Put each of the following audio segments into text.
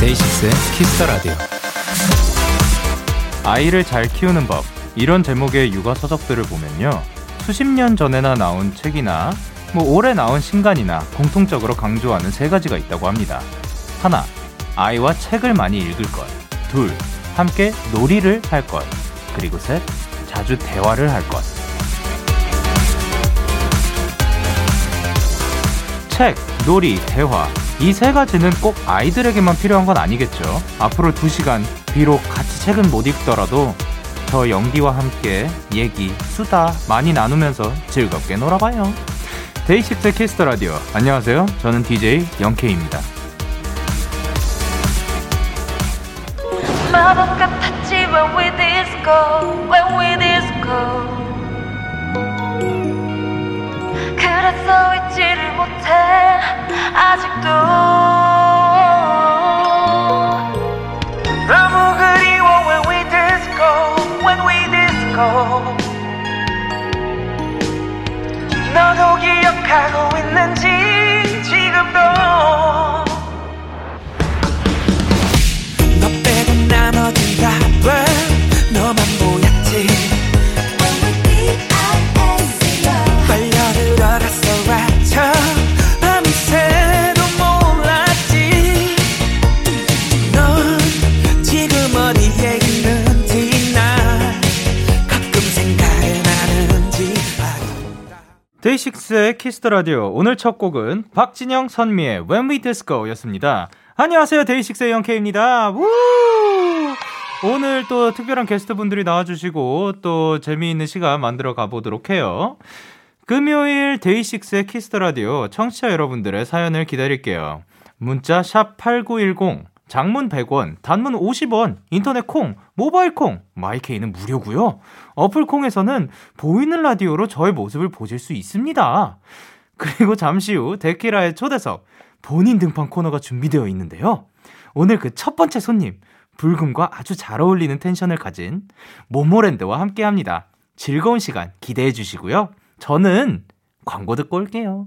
데이식스의 Kiss the Radio. 아이를 잘 키우는 법. 이런 제목의 육아 서적들을 보면요. 수십 년 전에나 나온 책이나 뭐 올해 나온 신간이나 공통적으로 강조하는 세 가지가 있다고 합니다. 하나, 아이와 책을 많이 읽을 것. 둘, 함께 놀이를 할 것. 그리고 셋, 자주 대화를 할 것. 책, 놀이, 대화. 이 세 가지는 꼭 아이들에게만 필요한 건 아니겠죠. 앞으로 두 시간, 비록 같이 책은 못 읽더라도 저 영디와 함께 얘기, 수다 많이 나누면서 즐겁게 놀아봐요. 데이식스 Kiss the Radio. 안녕하세요. 저는 DJ disco. 그래서 잊지를 못해 아직도 disco 너도 기억하고 있는지 지금도 데이식스의 Kiss the Radio 오늘 첫 곡은 박진영 선미의 When We Disco였습니다. 안녕하세요 데이식스의 Young K입니다. 우! 오늘 또 특별한 게스트분들이 나와주시고 또 재미있는 시간 만들어 가보도록 해요. 금요일 데이식스의 Kiss the Radio 청취자 여러분들의 사연을 기다릴게요. 문자 샵 #8910 장문 100원, 단문 50원, 인터넷 콩, 모바일 콩, my K는 무료고요. 어플 콩에서는 보이는 라디오로 저의 모습을 보실 수 있습니다. 그리고 잠시 후 데키라의 초대석 본인 등판 코너가 준비되어 있는데요. 오늘 그 첫 번째 손님 불금과 아주 잘 어울리는 텐션을 가진 모모랜드와 함께 합니다. 즐거운 시간 기대해 주시고요. 저는 광고 듣고 올게요.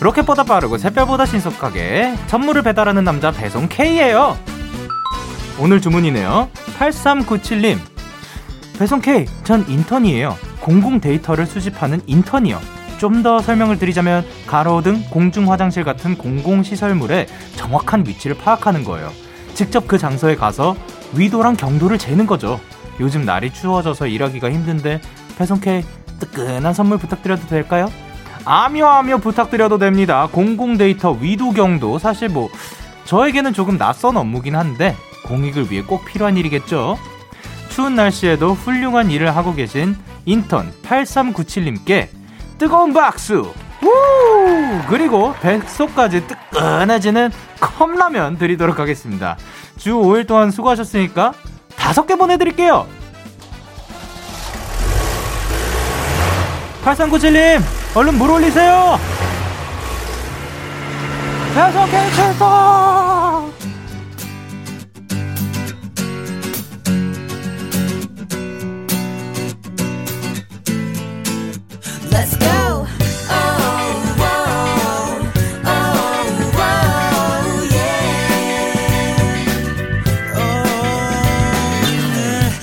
로켓보다 빠르고 새별보다 신속하게 선물을 배달하는 남자 배송 K예요. 오늘 주문이네요. 8397님. 배송 K, 전 인턴이에요. 공공 데이터를 수집하는 인턴이요. 좀 더 설명을 드리자면 가로 등 공중 화장실 같은 공공 시설물의 정확한 위치를 파악하는 거예요. 직접 그 장소에 가서 위도랑 경도를 재는 거죠. 요즘 날이 추워져서 일하기가 힘든데 배송 K 뜨끈한 선물 부탁드려도 될까요? 아며아며 부탁드려도 됩니다. 공공 데이터 위도경도 사실 뭐 저에게는 조금 낯선 업무긴 한데 공익을 위해 꼭 필요한 일이겠죠. 추운 날씨에도 훌륭한 일을 하고 계신 인턴 8397님께 뜨거운 박수! 우! 그리고 뱃속까지 뜨끈해지는 컵라면 드리도록 하겠습니다. 주 5일 동안 수고하셨으니까 다섯 개 보내드릴게요. 8397님, 얼른 물 올리세요! 계속해 출동!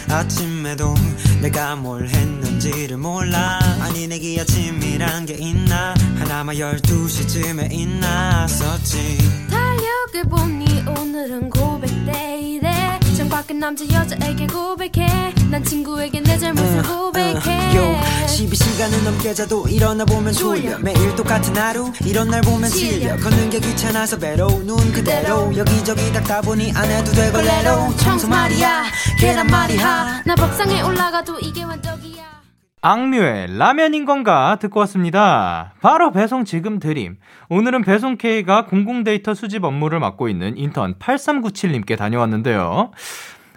아침에도 내가 뭘 했는지를 몰라 아니 내게 아침이란 게 있나? 하나마 12시쯤에 있나 썼지. 달력을 보니 오늘은 고백데이래. 남자 여자에게 고백해. 난 친구에게 내 잘못을 uh, 고백해. uh, 12시간을 넘게 자도 일어나 보면 졸려. 매일 똑같은 하루 이런 날 보면 질려. 걷는 게 귀찮아서 배로운 눈 그대로. 여기저기 닦다 보니 안 해도 되고 레로. 청소 말이야. 계란 말이야. 나 밥상에 올라가도 이게 완벽이야 악뮤의 라면인 건가 듣고 왔습니다. 바로 배송 지금 드림. 오늘은 배송 K가 공공 데이터 수집 업무를 맡고 있는 인턴 8397님께 다녀왔는데요.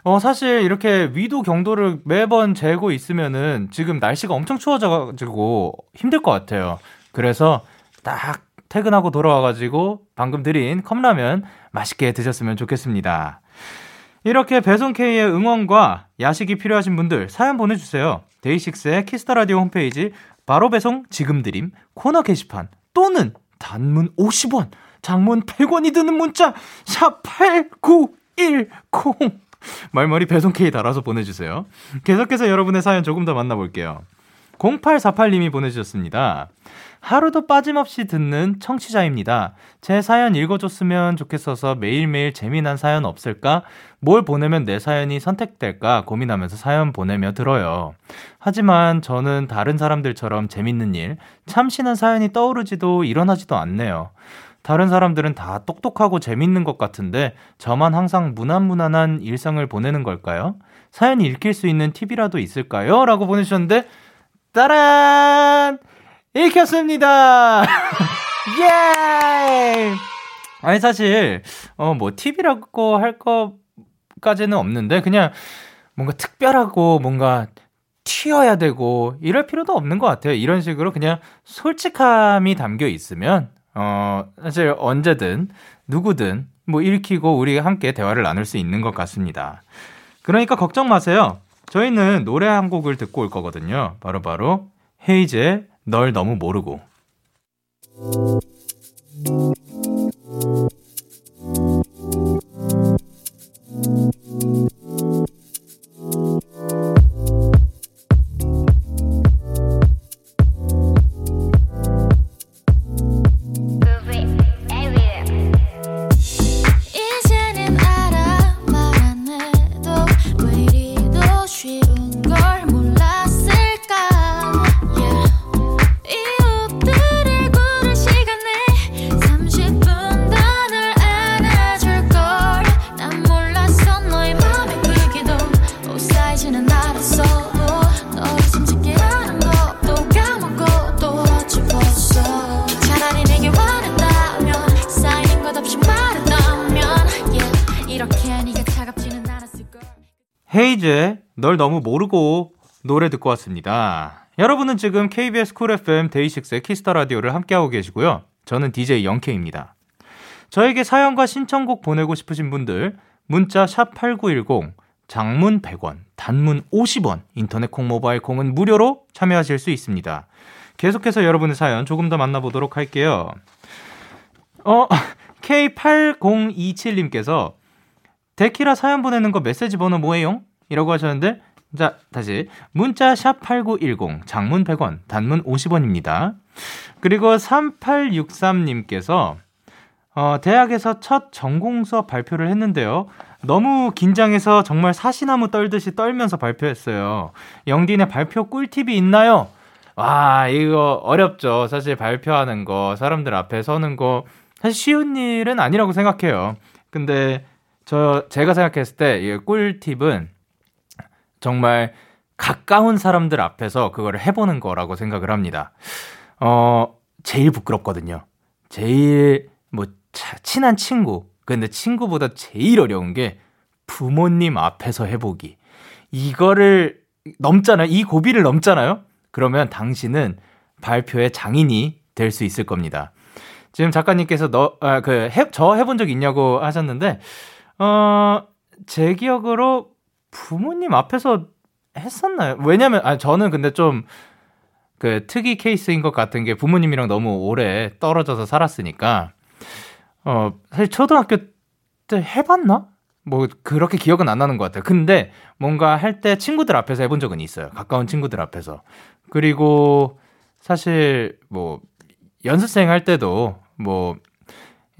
어, 사실 이렇게 위도 경도를 매번 재고 있으면은 지금 날씨가 엄청 추워져가지고 힘들 것 같아요. 그래서 딱 퇴근하고 돌아와가지고 방금 드린 컵라면 맛있게 드셨으면 좋겠습니다. 이렇게 배송 K의 응원과 야식이 필요하신 분들 사연 보내주세요. 데이식스의 Kiss the Radio 홈페이지 바로 배송 지금 드림 코너 게시판 또는 단문 50원, 장문 100원이 드는 문자 샵 8910 말머리 배송 K 달아서 보내주세요. 계속해서 여러분의 사연 조금 더 만나볼게요. 0848님이 보내주셨습니다. 하루도 빠짐없이 듣는 청취자입니다. 제 사연 읽어줬으면 좋겠어서 매일매일 재미난 사연 없을까? 뭘 보내면 내 사연이 선택될까 고민하면서 사연 보내며 들어요. 하지만 저는 다른 사람들처럼 재밌는 일, 참신한 사연이 떠오르지도 일어나지도 않네요. 다른 사람들은 다 똑똑하고 재밌는 것 같은데 저만 항상 무난무난한 일상을 보내는 걸까요? 사연 읽힐 수 있는 팁이라도 있을까요? 라고 보내주셨는데 따란! 읽혔습니다! 예! 아니, 사실, 어, 뭐, 팁이라고 할것 까지는 없는데, 그냥 뭔가 특별하고 뭔가 튀어야 되고, 이럴 필요도 없는 것 같아요. 이런 식으로 그냥 솔직함이 담겨 있으면, 어, 사실 언제든, 누구든, 뭐, 읽히고 우리 함께 대화를 나눌 수 있는 것 같습니다. 그러니까 걱정 마세요. 저희는 노래 한 곡을 듣고 올 거거든요. 바로 바로 바로 헤이즈의 널 너무 모르고. 너무 모르고 노래 듣고 왔습니다. 여러분은 지금 KBS Cool FM 데이식스의 Kiss the Radio를 함께하고 계시고요. 저는 DJ Young K입니다. 저에게 사연과 신청곡 보내고 싶으신 분들 문자 샵 8910 장문 100원, 단문 50원, 인터넷 콩, 모바일 콩은 무료로 참여하실 수 있습니다. 계속해서 여러분의 사연 조금 더 만나보도록 할게요. 어, K8027님께서 데키라 사연 보내는 거 메시지 번호 뭐예요? 이라고 하셨는데 자, 다시 문자 샵8910 장문 100원, 단문 50원입니다. 그리고 3863님께서 어, 대학에서 첫 전공 수업 발표를 했는데요. 너무 긴장해서 정말 사시나무 떨듯이 떨면서 발표했어요. 영디네 발표 꿀팁이 있나요? 와, 이거 어렵죠. 사실 발표하는 거, 사람들 앞에 서는 거, 사실 쉬운 일은 아니라고 생각해요. 근데 저, 제가 생각했을 때, 이 꿀팁은 정말 가까운 사람들 앞에서 그거를 해보는 거라고 생각을 합니다. 어, 제일 부끄럽거든요. 제일 뭐 친한 친구. 근데 친구보다 제일 어려운 게 부모님 앞에서 해보기. 이거를 넘잖아요. 이 고비를 넘잖아요. 그러면 당신은 발표의 장인이 될 수 있을 겁니다. 지금 작가님께서 너, 아, 그, 해, 저 해본 적 있냐고 하셨는데, 어, 제 기억으로 부모님 앞에서 했었나요? 왜냐면, 아, 저는 근데 좀, 그, 특이 케이스인 것 같은 게 부모님이랑 너무 오래 떨어져서 살았으니까, 어, 사실 초등학교 때 해봤나? 뭐, 그렇게 기억은 안 나는 것 같아요. 근데 뭔가 할 때 친구들 앞에서 해본 적은 있어요. 가까운 친구들 앞에서. 그리고 사실 뭐, 연습생 할 때도 뭐,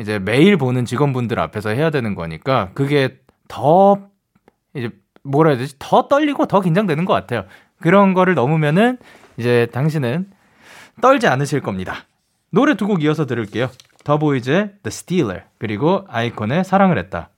이제 매일 보는 직원분들 앞에서 해야 되는 거니까 그게 더 이제 뭐라 해야 되지? 더 떨리고 더 긴장되는 것 같아요. 그런 거를 넘으면은 이제 당신은 떨지 않으실 겁니다. 노래 두 곡 이어서 들을게요. 더보이즈의 The Stealer 그리고 아이콘의 사랑을 했다.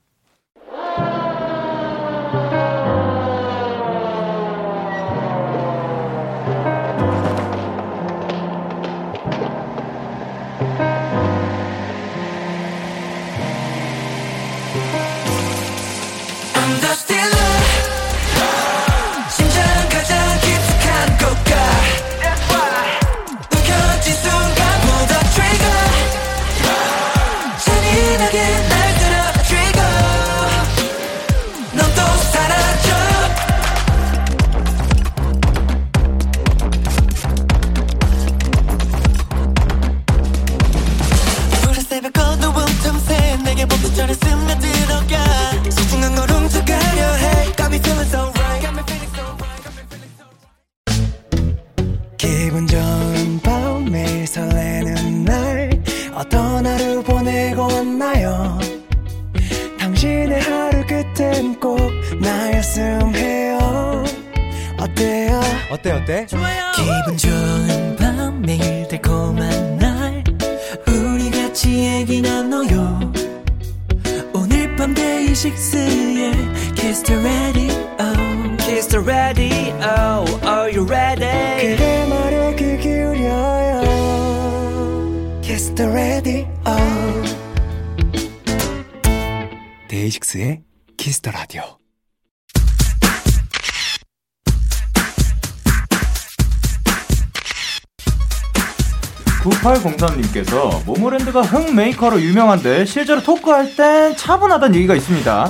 님께서 모모랜드가 흥 메이커로 유명한데 실제로 토크할 땐 차분하다는 얘기가 있습니다.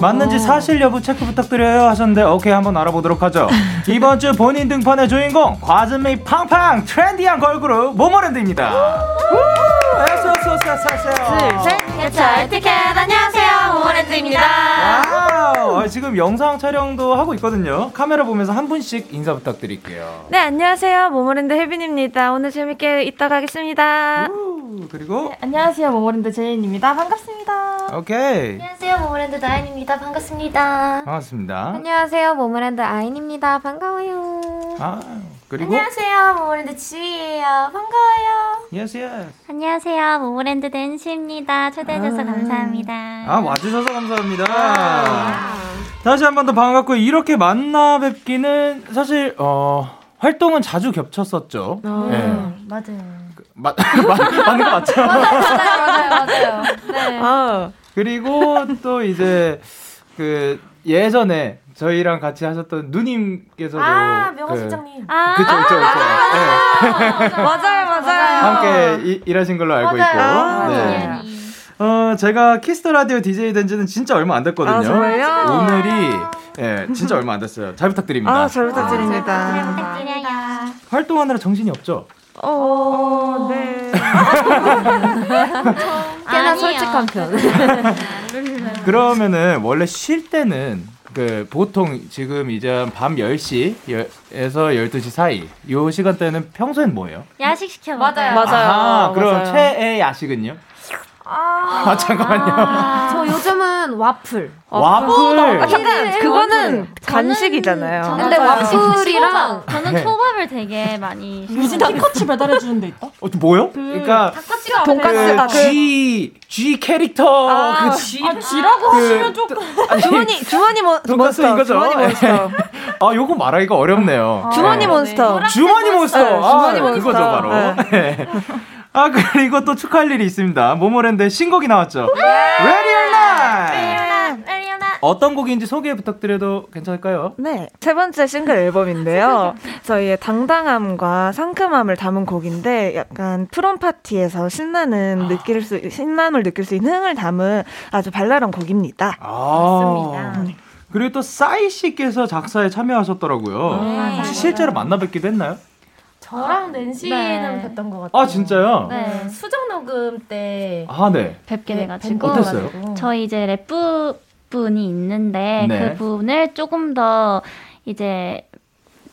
맞는지 사실 여부 체크 부탁드려요 하셨는데 오케이 한번 알아보도록 하죠. 이번 주 본인 등판의 주인공 과즙미 팡팡 trendy한 걸그룹 모모랜드입니다. 어서 어서 어서. 셋, 티켓 안녕하세요, 모모랜드입니다. 어, 지금 영상 촬영도 하고 있거든요. 카메라 보면서 한 분씩 인사 부탁드릴게요. 네, 안녕하세요. 모모랜드 혜빈입니다. 오늘 재밌게 있다 가겠습니다. 우, 그리고 안녕하세요. 모모랜드 제인입니다. 반갑습니다. 오케이 안녕하세요, 모모랜드 나윤입니다. 반갑습니다. 반갑습니다. 안녕하세요, 모모랜드 아인입니다. 반가워요. 아 그리고 안녕하세요, 모모랜드 주이예요. 반가워요. Yes. 안녕하세요, 모모랜드 낸시입니다. 초대해줘서 감사합니다. 아 와주셔서 감사합니다. 다시 한 번 더 반갑고 이렇게 만나 뵙기는 사실 어 활동은 자주 겹쳤었죠. 네. 맞아요. 맞 맞는 거 맞죠? 맞아요, 맞아요. 네. 아, 그리고 또 이제 그 예전에 저희랑 같이 하셨던 누님께서도 아, 명호 그- 실장님. 아, 그쵸 그쵸 그쵸. 네. 맞아요, 맞아요. 함께 이- 일하신 걸로 알고 있고. 아, 네. 맞아요. 어, 제가 Kiss the Radio DJ 된 지는 진짜 얼마 안 됐거든요. 아, 정말요? 오늘이 예, 진짜 얼마 안 됐어요. 잘 부탁드립니다. 아, 잘 부탁드립니다. 부탁드려요. 활동하느라 정신이 없죠? 어, 네. 꽤나 솔직한 편. 그러면은 원래 쉴 때는 그 보통 지금 이제 밤 10시에서 12시 사이 요 시간대는 평소엔 뭐예요? 야식 시켜 맞아요. 맞아요. 아, 그럼 맞아요. 최애 야식은요? 아, 잠깐만요. 저 요즘은 와플. 와플. 아, 잠깐, 그거는 간식이잖아요. 근데 와플이랑 저는 네. 초밥을 되게 많이 요즘 티커치 배달해 주는 데 있다. 어, 또 뭐요? 그러니까 닭꼬치가 돈까스, 아, 그 그- G G 캐릭터 아, 그 G 아, 지라고 그- 하시면 조금. 주머니, 주머니 몬, 돈가스 몬스터. 이거죠? 주머니 몬스터. 아, 요거 말하기가 어렵네요. 주머니 네. 몬스터. 주머니 몬스터. 네, 주머니 아, 몬스터. 그거죠, 바로. 네. 아, 그리고 또 축하할 일이 있습니다. 모모랜드의 신곡이 나왔죠. Ready or Not! Ready or Not 어떤 곡인지 소개 부탁드려도 괜찮을까요? 네, 세 번째 싱글 앨범인데요. 저희의 당당함과 상큼함을 담은 곡인데 약간 prom 파티에서 신나는 느낄 수 신남을 느낄 수 있는 흥을 담은 아주 발랄한 곡입니다. 아. 그리고 또 싸이 씨께서 작사에 참여하셨더라고요. 네. 혹시 실제로 만나 뵙기도 했나요? 저랑 낸시는 네. 뵀던 것 같아요. 아, 진짜요? 네. 수정 녹음 때 아, 네. 뵙게 네, 돼가지고 어땠어요? 저희 이제 랩 부분이 있는데 네. 그 부분을 조금 더 이제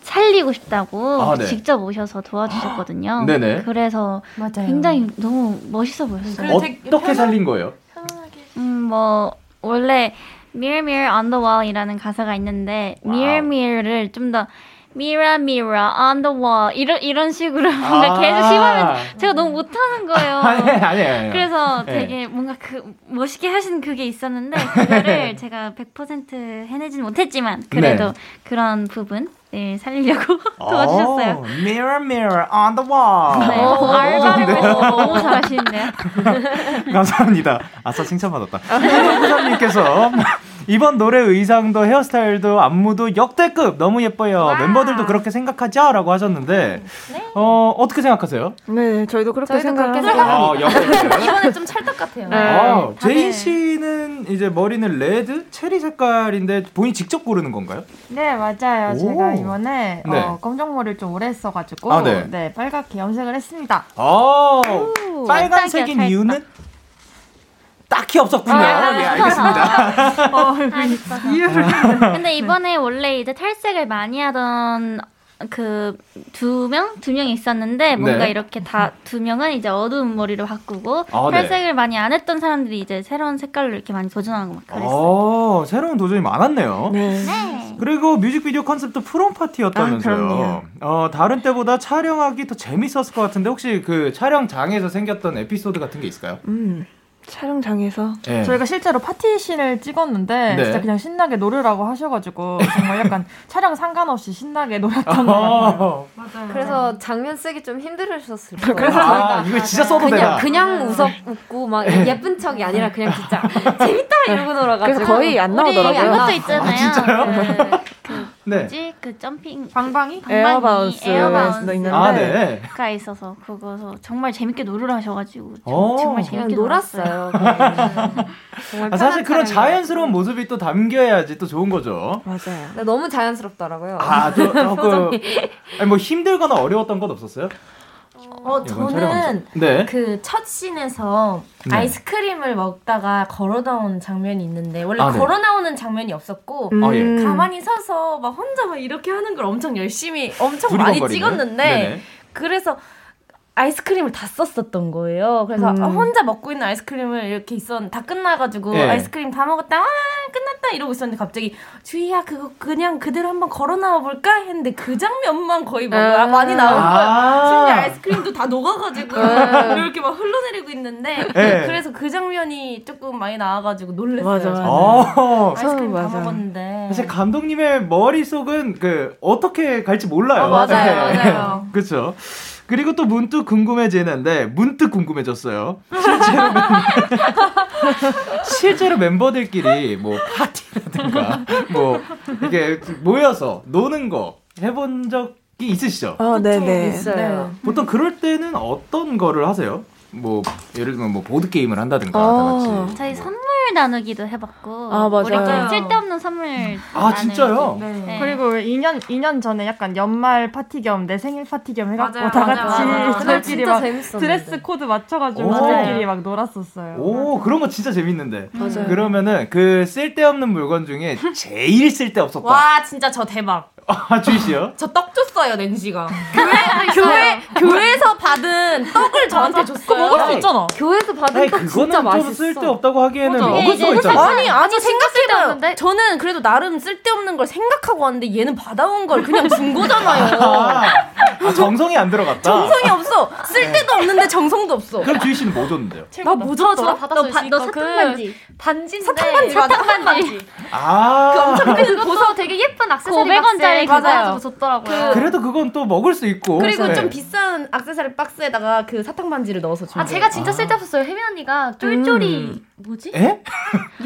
살리고 싶다고 아, 네. 직접 오셔서 도와주셨거든요. 네네. 그래서 맞아요. 굉장히 너무 멋있어 보였어요. 어떻게 편한- 살린 거예요? 음, 뭐 원래 Mirror Mirror on the Wall이라는 가사가 있는데 Mirror Mirror를 좀더 Mirror Mirror on the Wall 이런 이런 식으로 뭔가 아. 계속 씹으면 제가 너무 못하는 거예요. 아니, 아니, 아니. 그래서 네. 되게 뭔가 그 멋있게 하신 그게 있었는데 그거를 제가 100% 해내지는 못했지만 그래도 네. 그런 부분을 살리려고 도와주셨어요. 오, mirror, mirror on the wall. 네, 오, 알바를 네. 너무 잘하시는데요. 감사합니다. 아싸 칭찬받았다. 후삼님께서 이번 노래 의상도 헤어스타일도 안무도 역대급 너무 예뻐요. 멤버들도 그렇게 생각하죠라고 하셨는데 어 어떻게 생각하세요? 네, 저희도 그렇게 생각합니다. 어, 역대급. 이번에 좀 찰떡 같아요. 네. 아, 제인 다들- 씨는 이제 머리는 red, 체리 색깔인데 본인 직접 고르는 건가요? 네 맞아요. 오. 제가 이번에 네. 어, 검정 머리를 좀 오래 했어가지고 아, 네. 네. 빨갛게 염색을 했습니다. 어, 오, 빨간색인 이유는 딱히 없었군요. 아, 예, 알겠습니다. 아, 예뻐서. 근데 이번에 원래 이제 탈색을 많이 하던 그두 명? 두 명이 있었는데 뭔가 네. 이렇게 다 두 명은 이제 어두운 머리로 바꾸고 아, 네. 탈색을 많이 안 했던 사람들이 이제 새로운 색깔로 이렇게 많이 도전하고 막 그랬어요. 어, 새로운 도전이 많았네요. 네. 네. 그리고 뮤직비디오 컨셉도 프롬 아, 파티였다면서요. 그럼요. 어, 다른 때보다 촬영하기 더 재밌었을 것 같은데 혹시 그 촬영장에서 생겼던 에피소드 같은 게 있을까요? 음, 촬영장에서 네. 저희가 실제로 파티씬을 찍었는데 네. 진짜 그냥 신나게 노래라고 하셔가지고 정말 약간 촬영 상관없이 신나게 놀았던 것 같아요. 어, 맞아요. 그래서 장면 쓰기 좀 힘들으셨을 거예요. 그래서 아, 이거 진짜 써도 그냥 되나? 그냥 웃어 웃고 막 예쁜 척이 아니라 그냥 진짜 재밌다 이러고 놀아가지고 그래서 거의 안 우리 나오더라고요. 이것도 있잖아요. 아, 진짜요? 그, 그 네. 뭐지? 그 jumping 방방이? air bounce air bounce가 있는데 아, 네. 있어서 그거서 정말 재밌게 놀으러 하셔가지고 저- 오. 정말 재밌게 놀았어요. 놀았어요. 정말 아, 사실 그런. 자연스러운 모습이 또 담겨야지 또 좋은 거죠. 맞아요. 근데 너무 자연스럽더라고요. 아, 저, 조금. 아니, 뭐 힘들거나 어려웠던 건 없었어요? 어, 저는 촬영하면서? 네. 그첫 씬에서 네. 아이스크림을 먹다가 걸어 나온 장면이 있는데 원래 아, 네. 걸어 나오는 장면이 없었고 음. 아, 예. 가만히 서서 막 혼자 막 이렇게 하는 걸 엄청 열심히 엄청? 많이 찍었는데 네네. 그래서 아이스크림을 다 썼었던 거예요. 그래서 음. 아, 혼자 먹고 있는 아이스크림을 이렇게 있었는데 다 끝나가지고 예. 아이스크림 다 먹었다 아 끝났다 이러고 있었는데 갑자기 주희야 그거 그냥 그대로 한번 걸어 나와 볼까 했는데 그 장면만 거의 막 아. 많이 나온 거야. 아. 심지어 아이스크림도 다 녹아가지고 이렇게 막 흘러내리고 있는데 네. 그래서 그 장면이 조금 많이 나와가지고 놀랬어요. 맞아. 어. 아이스크림 다 맞아. 먹었는데. 사실 감독님의 머릿 속은 그 어떻게 갈지 몰라요. 어, 맞아요, 네. 맞아요. 그렇죠. 그리고 또 문득 궁금해지는데 문득 궁금해졌어요. 실제로 멤- 실제로 멤버들끼리 뭐 파티라든가 뭐 이렇게 모여서 노는 거 해본 적이 있으시죠? 어, 네네. 있어요. 보통 그럴 때는 어떤 거를 하세요? 뭐 예를 들면 뭐 보드 게임을 한다든가 다 어. 같이. 저희 선물 나누기도 해봤고 아, 맞아요. 우리끼리 쓸데없는 선물 아 나누기. 진짜요? 네. 그리고 2년 2년 전에 약간 연말 파티 겸 내 생일 파티 겸 해갖고 맞아요, 다 맞아요, 같이 맞아요. 저희끼리 진짜 막 재밌었는데. 드레스 코드 맞춰가지고 오. 저희끼리 막 놀았었어요. 오 그런 거 진짜 재밌는데. 맞아요. 그러면은 그 쓸데없는 물건 중에 제일 쓸데없었다. 와 진짜 저 대박. 아 주희 씨요? 저 떡 줬어요 낸지가. 교회 교회 교회에서 받은 떡을 저한테 줬어요. 그거 먹을 수 있잖아. 교회에서 받은 아니 떡 그거는 진짜 좀 맛있어. 쓸데없다고 하기에는 맞아. 먹을 수가 있잖아. 아니 아니 생각해봐요. 저는 그래도 나름 쓸데없는 걸 생각하고 왔는데 얘는 받아온 걸 그냥 준 거잖아요. 아, 아, 정성이 안 들어갔다. 정성이 없어. 쓸데도 없는데 정성도 없어. 그럼 주희 씨는 뭐 줬는데요? 나 뭐 줬더라? 받았어요. 너, 바, 너 사탕 반지. 반지인데 사탕 반지 맞아. 사탕 반지. 아 그것도 되게 예쁜 액세서리 500원짜리 그거 맞아요. 가지고 줬더라고요. 그 래도 그건 또 먹을 수 있고. 그리고 네. 좀 비싼 액세서리 박스에다가 그 사탕 반지를 넣어서 준 아. 제가 진짜 쓸데없었어요. 혜민 언니가 쫄쫄이 뭐지? 에?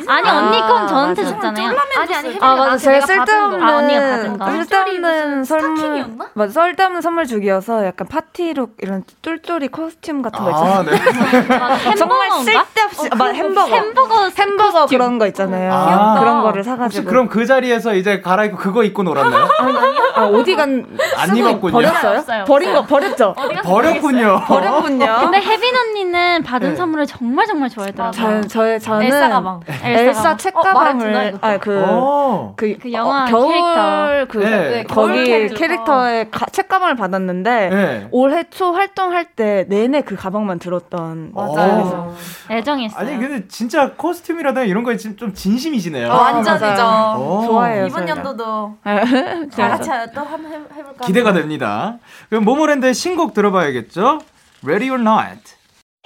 아니 언니 건 저한테 맞아. 줬잖아요. 아니 아니 혜민 아 맞아 제가 쓸데없는 아 언니가 받은 쓸데없는 거. 쓸데없는 선물 스타킹이었나? 맞아 쓸데없는 선물 주기여서 약간 파티룩 이런 쫄쫄이 코스튬 같은 거 있잖아요. 아 네. 정말? 쓸데없이 아, 맞아, 햄버거 햄버거 그런 거 있잖아요. 아. 그런 거를 혹시 사가지고 그럼 그 자리에서 이제 갈아입고 그거 입고 놀았나요? 아, 어디 간 안 입었군요. 버렸어요? 없어요, 버린 없어요. 거 버렸죠. 버렸군요. 버렸군요. 근데 혜빈 언니는 받은 네. 선물을 정말 정말 좋아했더라고요. 저, 저, 저는 엘사 가방. 엘사. 책 어, 가방을 겨울 아그 어. 그, 그 영화 겨울 캐릭터. 그 네. 네, 겨울 거기 캐릭터. 캐릭터의 가- 책가방을 받았는데 네. 올해 초 활동할 때 내내 그 가방만 들었던 맞아요. 애정했어요. 아니 근데 진짜 코스 튬이라든가 이런 거에 진- 좀 진심이시네요. 아, 완전이죠. 어. 좋아해요. 이번 저희가. 연도도 네. 다 같이 또 한번 해- 해볼까? 기대가 됩니다. 그럼 모모랜드의 신곡 들어봐야겠죠? Ready or Not.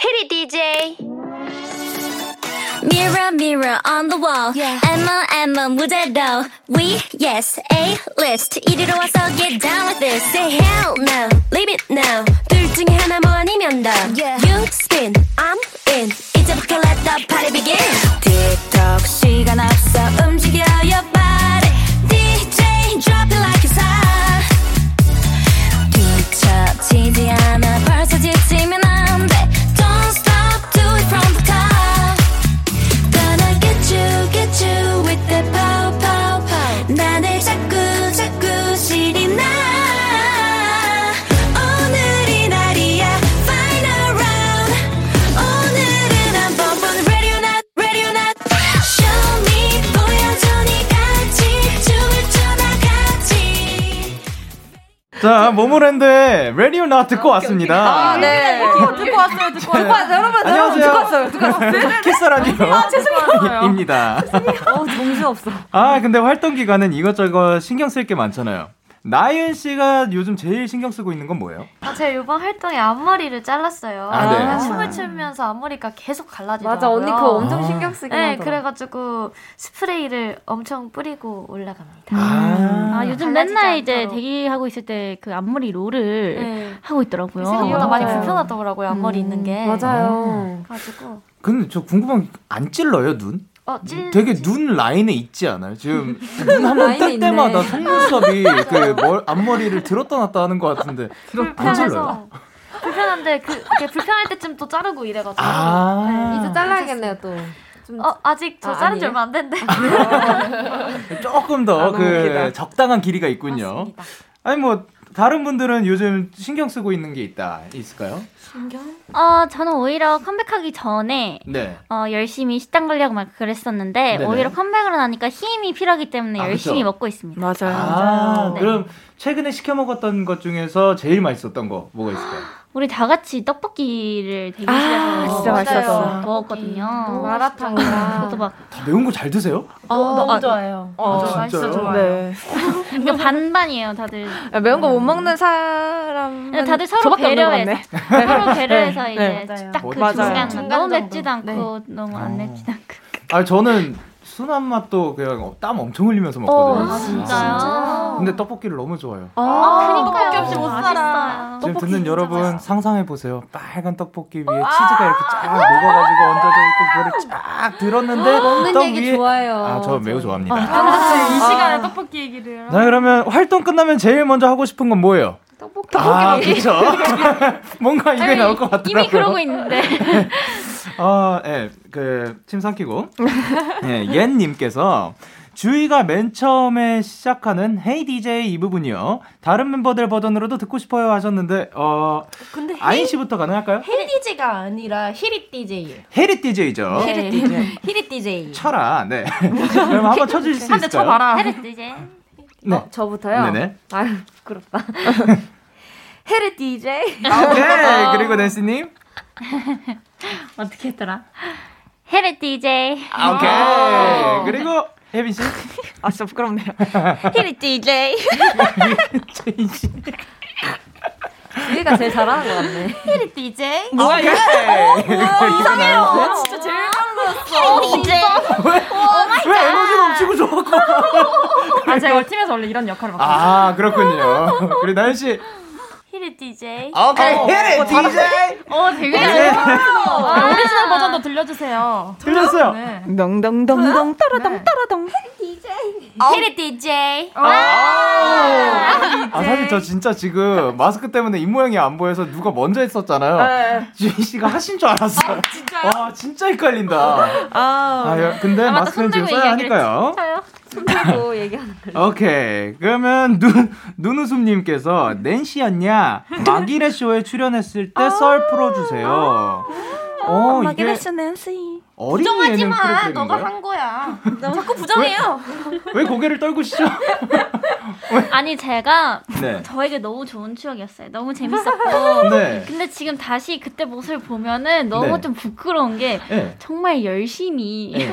Hit it, DJ. Mirror, mirror on the wall. Emma, Emma, 무대도. We, yes, A list. 이리로 와서 get down with this. Say hell no, leave it now. 둘 중에 하나 뭐 아니면 더. You spin, I'm 이제부터 let the party begin. TikTok 시간 없어 움직 자, 모모랜드의 Ready or Not 듣고 왔습니다. 아, 네. 듣고 왔어요, 듣고 왔어요. 여러분, 안녕하세요. 듣고 왔어요. 듣고 왔어요. 키스 라디오. 입니다. 어, 정신 없어. 아, 근데 활동 기간은 이것저것 신경 쓸 게 많잖아요. 나윤 씨가 요즘 제일 신경 쓰고 있는 건 뭐예요? 아, 제가 이번 활동에 앞머리를 잘랐어요. 아, 네. 제가 춤을 추면서 앞머리가 계속 갈라지더라고요. 맞아, 언니 그거 엄청 아. 신경 쓰긴 네, 하더라. 그래가지고 스프레이를 엄청 뿌리고 올라갑니다. 아, 아, 요즘 맨날 이제 않도록. 대기하고 있을 때 그 앞머리 롤을 네. 하고 있더라고요. 생각보다 많이. 불편하더라고요, 앞머리 있는 게. 맞아요. 가지고 근데 저 궁금한 게안 찔러요, 눈? 어, 찔 되게 눈 라인에 있지 않아요? 지금 눈 한 번 뜰. 때마다 속눈썹이 그 멀, 앞머리를 들었다 놨다 하는 것 같은데? 불편해서 불편한데 그 불편할 때쯤 또 자르고 이래가지고 아, 이제 잘라야겠네요, 또. 좀어 아직 저 아, 자른 지 아니에요? 얼마 안 됐는데 조금 아, 더 너무 그 웃기다. 적당한 길이가 있군요. 맞습니다. 아니 뭐 다른 분들은 요즘 신경 쓰고 있는 게 있다 있을까요? 어, 저는 오히려 컴백하기 전에 네. 어, 열심히 식단 관리하고 막 그랬었는데 네네. 오히려 컴백을 하니까 힘이 필요하기 때문에 아, 열심히 그쵸? 먹고 있습니다. 맞아요. 아, 네. 그럼 최근에 시켜 먹었던 것 중에서 제일 맛있었던 거 뭐가 있을까요? 우리 다 같이 떡볶이를 대기실에서 아, 진짜. 맛있었어. 먹었거든요. 마라탕이랑. 그것도 막다 매운 거 잘 드세요? 어, 너무 좋아해요. 어, 아, 진짜요? 네. 이거 반반이에요, 다들. 야, 매운 거 못 먹는 사람. 네, 다들 서로 배려해서 같네. 서로 배려해서 네, 이제 맞아요. 딱그 맞아요. 중간 중간 너무. 맵지도 않고 너무 안 어. 맵지도 않고. 아 저는 순한 맛도 그냥 땀 엄청 흘리면서 어, 먹거든요. 아, 진짜요? 근데 떡볶이를 너무 좋아해요. 아, 떡볶이 없이 못 살아. 지금 듣는 여러분 상상해 보세요. 빨간 떡볶이 위에 치즈가 이렇게 쫙 녹아가지고 얹어져 있고 그거를 쫙 들었는데 먹는 떡 얘기 위에 좋아해요. 아 저 매우 좋아합니다. 이 시간에 떡볶이 얘기를. 자 그러면 활동 끝나면 제일 먼저 하고 싶은 건 뭐예요? 떡볶이. 아 그렇죠. 뭔가 이게 나올 것 같더라고요. 이미 그러고 있는데. 아, 예, 그, 침 삼키고. 예, 옌님께서 주희가 맨 처음에 시작하는 Hey DJ 이 부분이요. 다른 멤버들 버전으로도 듣고 싶어요 하셨는데, 어, 근데 아인 씨부터 가능할까요? 힐 DJ가 아니라 히릿 DJ예요. 헤리 DJ죠. 히릿 DJ. 히릿 DJ. 쳐라, 네. 그럼 한번 쳐 주실 수 있을까요? 한대 쳐 봐라. Hit it DJ. 네. 어, 저부터요? 네네. 아유, 부끄럽다. 헤르 DJ. 아, 오케이. 그리고 낸시 님. 어떻게 했더라? Hit it DJ. 아, 오케이. 그리고 혜빈 씨. 아, 진짜 부끄럽네요. Hit it DJ. 얘가 제일 잘하는 것 같네. Hit it DJ. 뭐야, 이게? 이상해요. 진짜 제일 Hit it DJ. 왜 에너지 넘치고 좋았고. 아, 제가 팀에서 원래 이런 역할을 맡고. 아, 그렇군요. 그리고 나연 씨. Hit it DJ. 오케이. 헤리 DJ. 어, 되게 네. 아, 오리지널 버전도 들려주세요. 틀렸어요. 네. 덩덩덩덩 따라덩 네. 따라덩. 헤르트 DJ. 아, 사실 저 진짜 지금 마스크 때문에 입모양이 안 보여서 누가 먼저 했었잖아요. 주희 씨가 하신 줄 알았어요. 진짜요? 와, 진짜 헷갈린다. 아, 아, 야, 근데 아. 마스크는 지금 써야 하니까요. 손들고 얘기하는 거. 오케이. 그러면 눈, 눈웃음님께서 낸시였냐? 마기레 쇼에 출연했을 때썰 풀어주세요. 어, 이게, 마기레스 낸시. 부정하지 마. 프로그램인가요? 너가 한 거야. 자꾸 부정해요. 왜 고개를 떨구시죠? 아니 제가 네. 저에게 너무 좋은 추억이었어요. 너무 재밌었고. 네. 근데 지금 다시 그때 모습을 보면은 너무 네. 좀 부끄러운 게 네. 정말 열심히 네.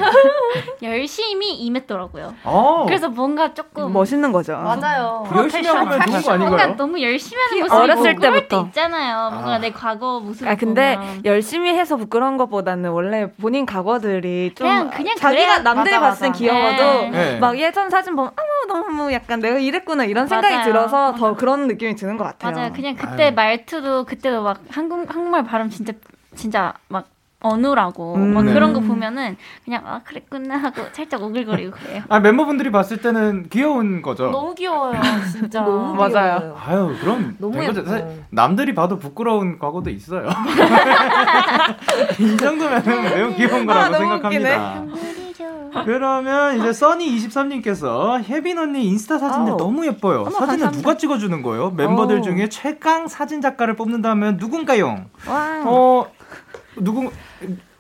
열심히 임했더라고요. 어. 그래서 뭔가 조금 멋있는 거죠. 맞아요. 열심히 하면 좋은 거 뭔가 아닌가요? 너무 열심히 하는 모습이 어렸을 부끄러울 때 때부터. 있잖아요. 뭔가 아. 내 과거 모습을 아 근데 보면. 열심히 해서 부끄러운 것보다는 원래 본인 과거들이 좀 그냥- 그냥 자기가 그래야- 남들이 맞아, 봤을 땐 맞아. 귀여워도 네. 네. 막 예전 사진 보면 어머 너무 약간 내가 이랬구나 이런 생각이 맞아요. 들어서 더 그런 느낌이 드는 것 같아요. 맞아요. 그냥 그때 아유. 말투도 그때도 막 한국 한국말 발음 진짜 진짜 막 어눌하고 음. 막 네. 그런 거 보면은 그냥 아 그랬구나 하고 살짝 오글거리고 그래요. 아 멤버분들이 봤을 때는 귀여운 거죠. 너무 귀여워요. 진짜. 너무 맞아요. 귀여워요. 아유 그럼 너무. 예뻐요. 사실 남들이 봐도 부끄러운 과거도 있어요. 이 정도면은 매우 귀여운 거라고 아, 너무 생각합니다. 그러면 이제 써니 23님께서 혜빈 언니 인스타 사진들 아우. 너무 예뻐요. 어머, 사진은 감사합니다. 누가 찍어주는 거예요? 멤버들 어우. 중에 최강 사진 작가를 뽑는다면 누군가요? 와. 어 누구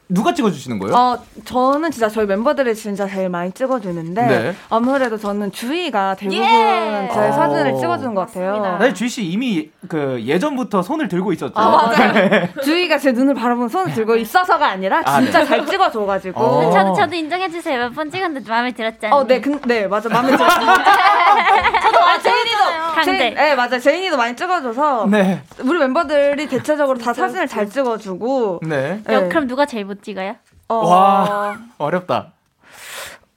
누가 찍어주시는 거예요? 어, 저는 진짜 저희 멤버들이 진짜 제일 많이 찍어주는데 네. 아무래도 저는 주희가 대부분 예! 제 어. 사진을 찍어주는 것 같아요. 네, 주희 씨 이미 그 예전부터 손을 들고 있었죠. 아, 맞아요. 주희가 제 눈을 바라보면 손을 들고 있어서가 아니라 아, 진짜 네. 잘 찍어줘가지고. 어. 저도 저도 인정해 주세요. 몇 번 찍었는데 마음에 들었잖아요. 어, 네, 근, 네, 맞아. 마음에 들어요. 저도, 아, 제인이도. 제인, 네, 맞아. 제인이도 많이 찍어줘서. 네. 우리 멤버들이 대체적으로 다 사진을 잘 찍어주고. 네. 네. 여- 그럼 누가 제일 못 찍어요? 어, 와. 어렵다.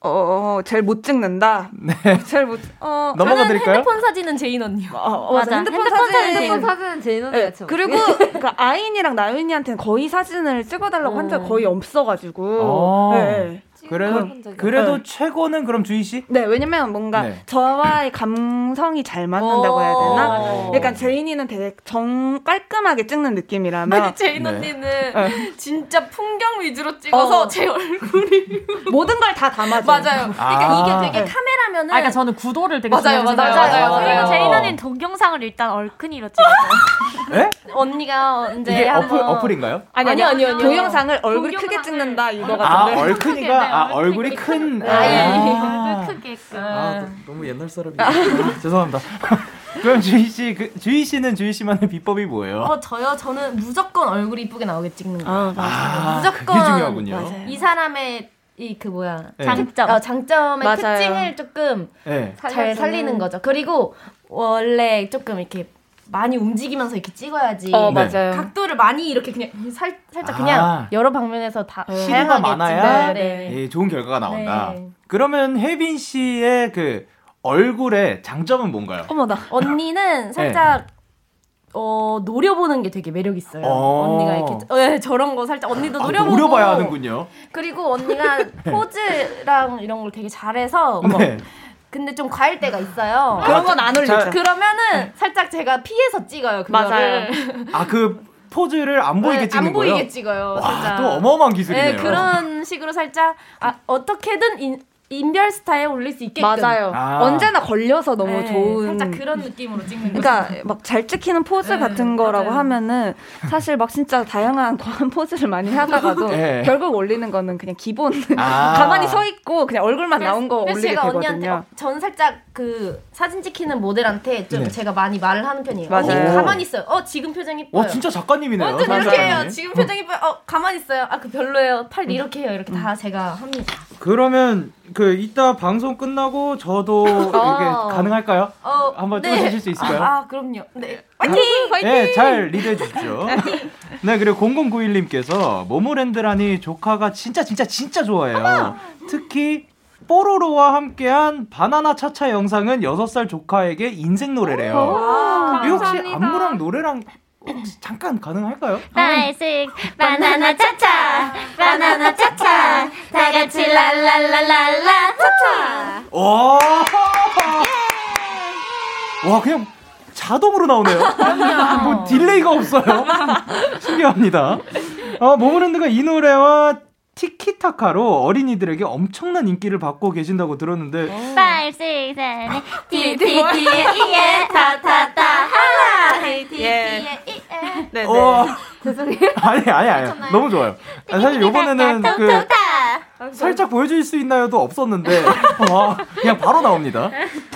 어, 어, 제일 못 찍는다. 네. 제일 못, 어, 넘어가 드릴까요? 핸드폰 사진은 제인 언니요. 어, 어, 맞아. 맞아. 핸드폰, 핸드폰 사진. 사진 핸드폰 사진은 제인 언니가 네, 죠 그리고 그 아인이랑 나윤이한테는 거의 사진을 찍어달라고 한 적이 거의 없어가지고. 어. 네. 그래도 그래도 네. 최고는 그럼 주희 씨? 네, 왜냐면 뭔가 네. 저와의 감성이 잘 맞는다고 해야 되나? 어. 그러니까 제인이는 되게 정 깔끔하게 찍는 느낌이라면 아니 제인 네. 언니는 진짜 풍경 위주로 찍어서 어. 제 얼굴이 모든 걸 다 담아줘. 맞아요. 그러니까 아. 이게 되게 카메라면은 아, 그러니까 저는 구도를 되게 맞아요, 맞아요, 생각해요. 맞아요, 그리고 맞아요. 제인 언니는 동영상을 일단 얼큰이로 찍어요. 예? 언니가 이제 이게 어플 한번 어플인가요? 아니, 아니, 아니요. 동영상을 얼굴 동영상을- 크게 찍는다 이거 아, 같은데. 얼큰이가 아, 얼굴이 큰 아. 얼굴 크게끔. 아, 너- 너무 옛날 사람이야. 죄송합니다. 그럼 주희 씨, 그, 주희 씨는 주희 씨만의 비법이 뭐예요? 어 저요 저는 무조건 얼굴이 이쁘게 나오게 찍는 거. 아, 맞아. 아, 무조건 그게 중요하군요. 맞아요. 이 사람의 이 그 뭐야 네. 장점. 어, 장점의 맞아요. 특징을 조금 네. 잘 살리는 거죠. 그리고 원래 조금 이렇게 많이 움직이면서 이렇게 찍어야지. 어, 네. 맞아요. 각도를 많이 이렇게 그냥 살, 살짝 아. 그냥 여러 방면에서 다 시도가 다양하게 많아야 찍는, 네. 예, 좋은 결과가 나온다. 네. 그러면 혜빈 씨의 그 얼굴의 장점은 뭔가요? 어머나. 언니는 살짝 어 노려보는 게 되게 매력 있어요. 어. 언니가 이렇게 어, 예, 저런 거 살짝 언니도 아, 노려보고 노려봐야 하는군요. 그리고 언니가 포즈랑 이런 걸 되게 잘해서 네. 근데 좀 과할 때가 있어요. 그런 건 안 올리죠. 자, 그러면은 살짝 제가 피해서 찍어요. 그거를. 맞아요. 아, 그 포즈를 안 보이게 네, 찍는 안 거예요? 보이게 찍어요. 와. 또 어마어마한 기술이네요. 네, 그런 식으로 살짝 아, 어떻게든 인, 인별 스타에 올릴 수 있게끔. 맞아요. 아. 언제나 걸려서 너무 네, 좋은. 살짝 그런 느낌으로 찍는 거죠. 그러니까 막 잘 찍히는 포즈 네, 같은 거라고 맞아요. 하면은 사실 막 진짜 다양한 과한 포즈를 많이 하다가도 네. 결국 올리는 거는 그냥 기본 아. 가만히 서 있고 그냥 얼굴만 나온 거 그래서 올리게 제가 언니한테 되거든요. 어, 전 살짝 그 사진 찍히는 모델한테 좀 네. 제가 많이 말을 하는 편이에요. 맞아요. 언니 가만히 있어요. 어 지금 표정 이뻐요. 와, 진짜 작가님이네요. 완전 이렇게 해요. 작가님. 지금 표정 이뻐요. 어 가만히 있어요. 아 그 별로예요. 팔 이렇게 해요. 이렇게 다 제가 합니다. 그러면 그 이따 방송 끝나고 저도 이게 가능할까요? 어 한번 찍어주실 수 있을까요? 아, 아 그럼요. 네 화이팅 화이팅. 네, 잘 리드해 주십시오. 네, 그리고 0091님께서 모모랜드라니 조카가 진짜 진짜 진짜 좋아해요. 특히 뽀로로와 함께한 바나나 차차 영상은 6살 조카에게 인생 노래래요. 이거 혹시 안무랑 노래랑 잠깐 가능할까요? 나이식 바나나 차차 바나나 차차 다 같이 랄랄랄랄라 차차 와! 와, 그냥 자동으로 나오네요. 뭐 delay가 없어요. 신기합니다. 어, 모모랜드가 이 노래와 티키타카로 어린이들에게 엄청난 인기를 받고 계신다고 들었는데 5, 6, 7, 8 티티티에 타타타 티티티에 이에 네, 네. 어, 죄송해요. 아니 아니 아니 너무 좋아요. 아, 사실 요번에는 그 살짝 보여줄 수 있나요도 없었는데 와, 그냥 바로 나옵니다.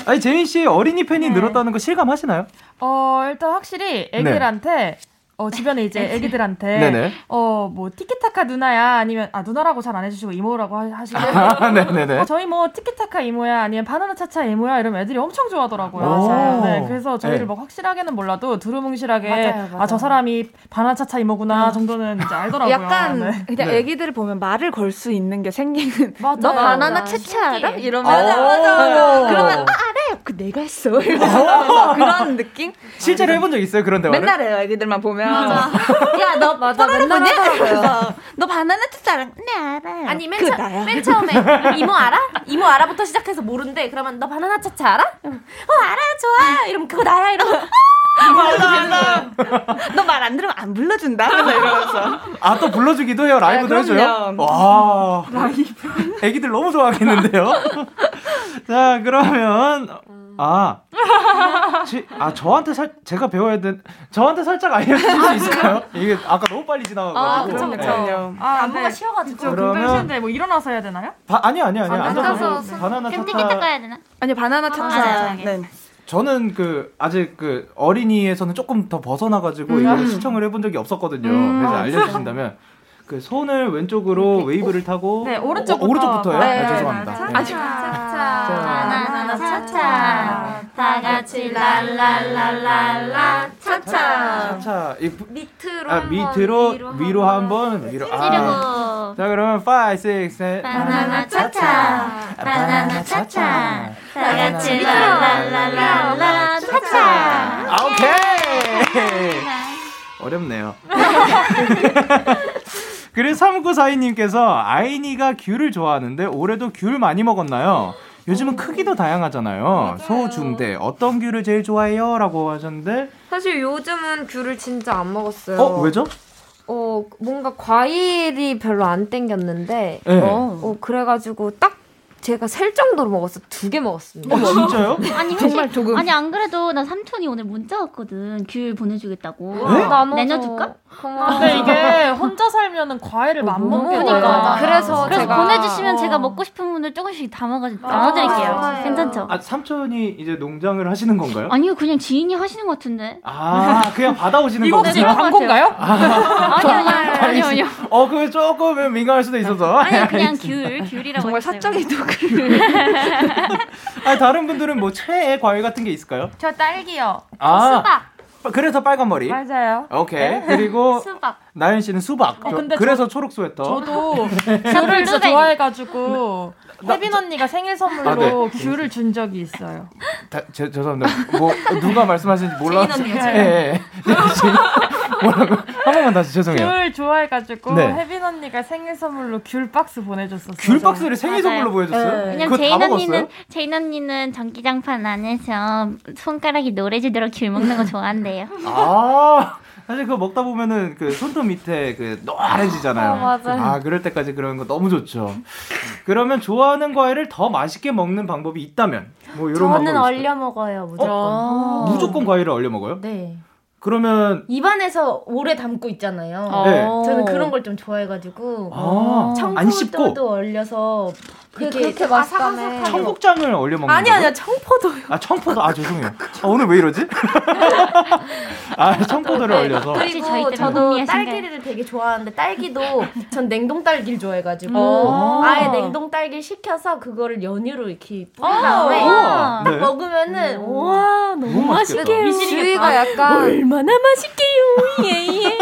아니 제인 씨 어린이 팬이 늘었다는 거 실감하시나요? 어, 일단 확실히 애기들한테 어, 주변에 이제 애기들한테. 어, 뭐 티키타카 누나야 아니면 아 누나라고 잘 안 해주시고 이모라고 하- 하시고 아, 네네네. 어, 저희 뭐 티키타카 이모야 아니면 바나나 차차 이모야 이러면 애들이 엄청 좋아하더라고요. 맞아요. 네, 그래서 저희를 네. 뭐 확실하게는 몰라도 두루뭉실하게 맞아요. 아저 사람이 바나나 차차 이모구나 정도는 이제 알더라고요. 약간 네. 그냥 네. 애기들을 보면 말을 걸 수 있는 게 생기는. 맞아요. 너 바나나 맞아. 차차 알아? 이러면 맞아, 맞아. 그러면 아, 알아요. 그 내가 했어. 이러면서 그런 느낌? 실제로 해본 적 있어요 그런 대화를? 맨날 해요 애기들만 보면. 야, 너 맞아, 맨날? 하더라고요. 너 바나나 채채 알아? 네, 알아요. 아니 맨, 그 처, 나야. 맨 처음에 이모 알아? 이모 알아부터 시작해서 모른대. 그러면 너 바나나 차차 알아? 어 알아 좋아. 이러면 그거 나야 이러면 너 말 안 들으면 안 불러준다. 이러면서. 아 또 불러주기도 해요 라이브도 아, 해줘요. 와 라이브. 애기들 너무 좋아하겠는데요. 자 그러면 아, 지, 아 저한테 살 제가 배워야 된 저한테 살짝 알려주실 수 있을까요? 이게 아까 너무 빨리 지나가가지고. 아, 그쵸, 그쵸. 네. 아, 안무가 네. 쉬어가지고. 저 그러면- 쉬운데 뭐 일어나서 해야 되나요? 바, 아니 아니 아니 아, 앉아서 그 바나나 차차. 티키타카 해야 되나? 아니 바나나 차차. 차차. 네. 저는 그 아직 그 어린이에서는 조금 더 벗어나가지고 이거를 시청을 해본 적이 없었거든요. 그래서 알려주신다면 그 손을 왼쪽으로 웨이브를 타고 네, 오른쪽부터. 어, 오른쪽부터요. 네, 아, 죄송합니다. 네, 네. 바나나 차차. 다 같이 랄랄랄랄라 차차. 차차 밑으로 아, 밑으로 위로 한번 위로 아. 자 그러면 5, 6, 7 바나나 차차. 바나나 차차. 다 같이 랄랄랄랄라 차차. 아, 오케이. 어렵네요. 그래서 3942님께서 아이니가 귤을 좋아하는데 올해도 귤 많이 먹었나요? 요즘은 크기도 다양하잖아요. 소, 중, 대. 어떤 귤을 제일 좋아해요? 라고 하셨는데, 사실 요즘은 귤을 진짜 안 먹었어요. 어, 왜죠? 어, 뭔가 과일이 별로 안 땡겼는데, 네. 어, 그래가지고 딱 제가 셀 정도로 먹었어. 두 개 먹었습니다. 어, 진짜요? 아니 정말 조금. 아니 안 그래도 나 삼촌이 오늘 문자 왔거든. 귤 보내주겠다고. 네? 내려줄까? 고마워. 근데 이게 혼자 살면은 과일을 안 먹게 그러니까. 그래서 그래서 제가 보내주시면 어. 제가 먹고 싶은 분들 조금씩 담아가지고 나눠드릴게요. 좋아요. 괜찮죠? 아, 삼촌이 이제 농장을 하시는 건가요? 아니요 그냥 지인이 하시는 것 같은데. 아, 그냥 받아오시는 이거 혹시 거구나. 광고인가요? 아니요 아니요 아니요 아니요. 어, 그게 조금 민감할 수도 있어서. 아니 그냥 귤 귤이라고 정말 했어요. 사적인. 아, 다른 분들은 뭐 최애 과일 같은 게 있을까요? 저 딸기요. 아, 수박 그래서 빨간 머리. 맞아요. 오케이. 그리고 수박. 나연 씨는 수박. 어, 근데 그래서 초록 스웨터. 저도 나 귤을 진짜. 좋아해가지고 혜빈 언니가 생일 선물로 아, 네. 귤을 준 적이 있어요. 다, 제, 죄송합니다. 뭐 누가 말씀하시는지 몰라서. 예, 예. 네. 뭐라고? 한 번만 다시 죄송해요. 귤 좋아해가지고 네. 혜빈 언니가 생일 선물로 귤 박스 보내줬었어요. 귤 박스를 생일 맞아요. 선물로 보여줬어요? 네. 왜냐면 제인? 언니는 제인 언니는 전기장판 안에서 손가락이 노래지도록 귤 먹는 거 좋아한대요. 아, 사실 그거 먹다 보면은 그 손톱 밑에 그 노래지잖아요. 어, 맞아요. 아, 그럴 때까지 그런 거 너무 좋죠. 그러면 좋아하는 과일을 더 맛있게 먹는 방법이 있다면 뭐 이런 방법이 저는 있을까요? 얼려 먹어요 무조건. 어? 무조건 과일을 얼려 먹어요? 네. 그러면 입안에서 오래 담고 있잖아요. 네. 저는 그런 걸 좀 좋아해가지고 아, 안 씹고 청포도도 얼려서 그, 이렇게 그렇게 맛있다네. 청국장을 얼려 먹는 아니? 아니야 청포도요. 아 청포도 아 죄송해요. 아, 오늘 왜 이러지? 아 청포도를 저희 그리고 저도? 딸기를 되게 좋아하는데 딸기도 전 냉동 딸기를 좋아해가지고 오. 아예 냉동 딸기를 시켜서 그거를 연유로 이렇게 뿌린 다음에 우와, 딱 네. 먹으면은 와 너무, 너무 맛있겠다. 맛있게요. 주위가 약간 얼마나 맛있게요. 예예.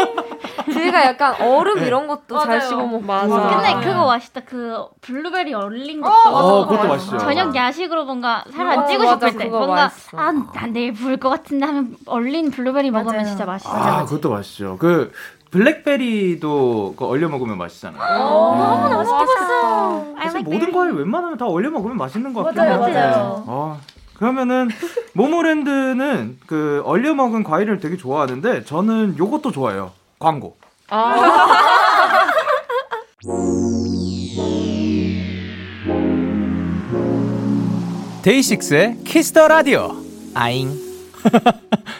주위가 약간 얼음 네. 이런 것도 잘 맞아요. 씹어 먹고. 맞아. 근데 그거 맛있다. 그 블루베리 얼린 것도. 어, 그것도 맛있죠. 저녁 야식으로 뭔가 살안 어, 찌고 맞아, 싶을 때 그거 뭔가 맛있어. 아, 난 내일 부을 것 같은데 하면 얼린 블루베리 먹으면 맞아요. 진짜 맛있어. 아 그것도 맛있죠. 그 블랙베리도 그 얼려 먹으면 맛있잖아요. 너무 맛있겠어. 사실 모든 과일 웬만하면 다 얼려 먹으면 맛있는 것 같긴 맞아요. 맞아요. 아, 그러면은 모모랜드는 그 얼려 먹은 과일을 되게 좋아하는데 저는 요것도 좋아해요. 광고. 데이식스의 키스 더 라디오. 아잉.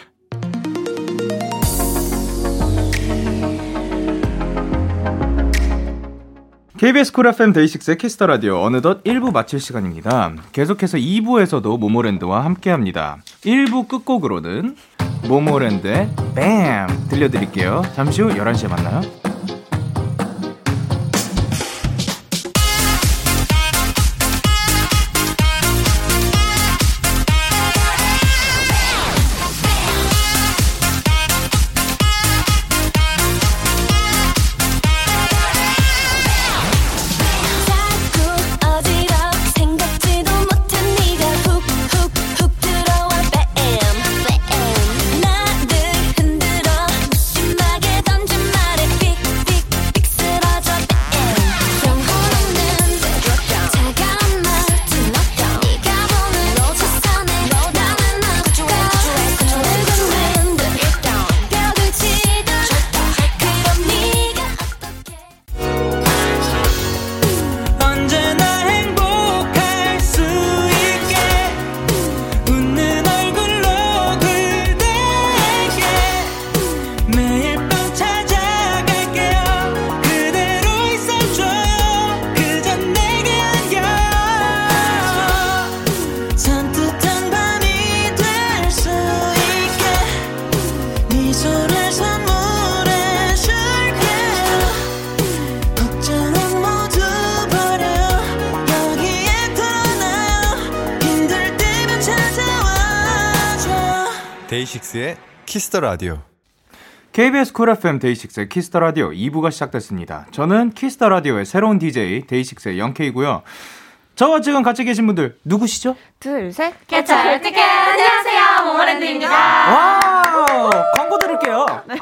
KBS 쿨 FM 데이식스의 키스 더 라디오 어느덧 1부 마칠 시간입니다. 계속해서 2부에서도 모모랜드와 함께합니다. 1부 끝곡으로는 모모랜드의 뱀 들려드릴게요. 잠시 후 11시에 만나요. 키스 더 라디오. KBS 쿨 FM 데이식스의 키스 더 라디오 2부가 시작됐습니다. 저는 키스 더 라디오의 새로운 DJ 데이식스의 영케이고요. 저와 지금 같이 계신 분들 누구시죠? 둘, 셋. 개쩔 어떻게 안녕하세요 모모랜드입니다. Wow! 광고 들을게요. 키스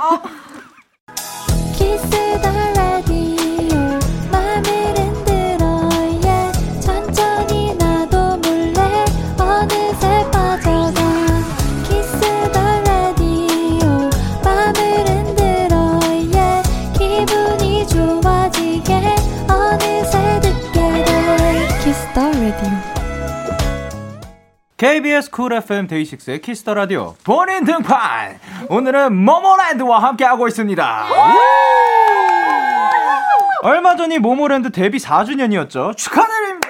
KBS 쿨 FM 데이식스의 키스 더 라디오 본인 등판! 오늘은 모모랜드와 함께하고 있습니다. 얼마 전이 모모랜드 데뷔 4주년이었죠. 축하드립니다.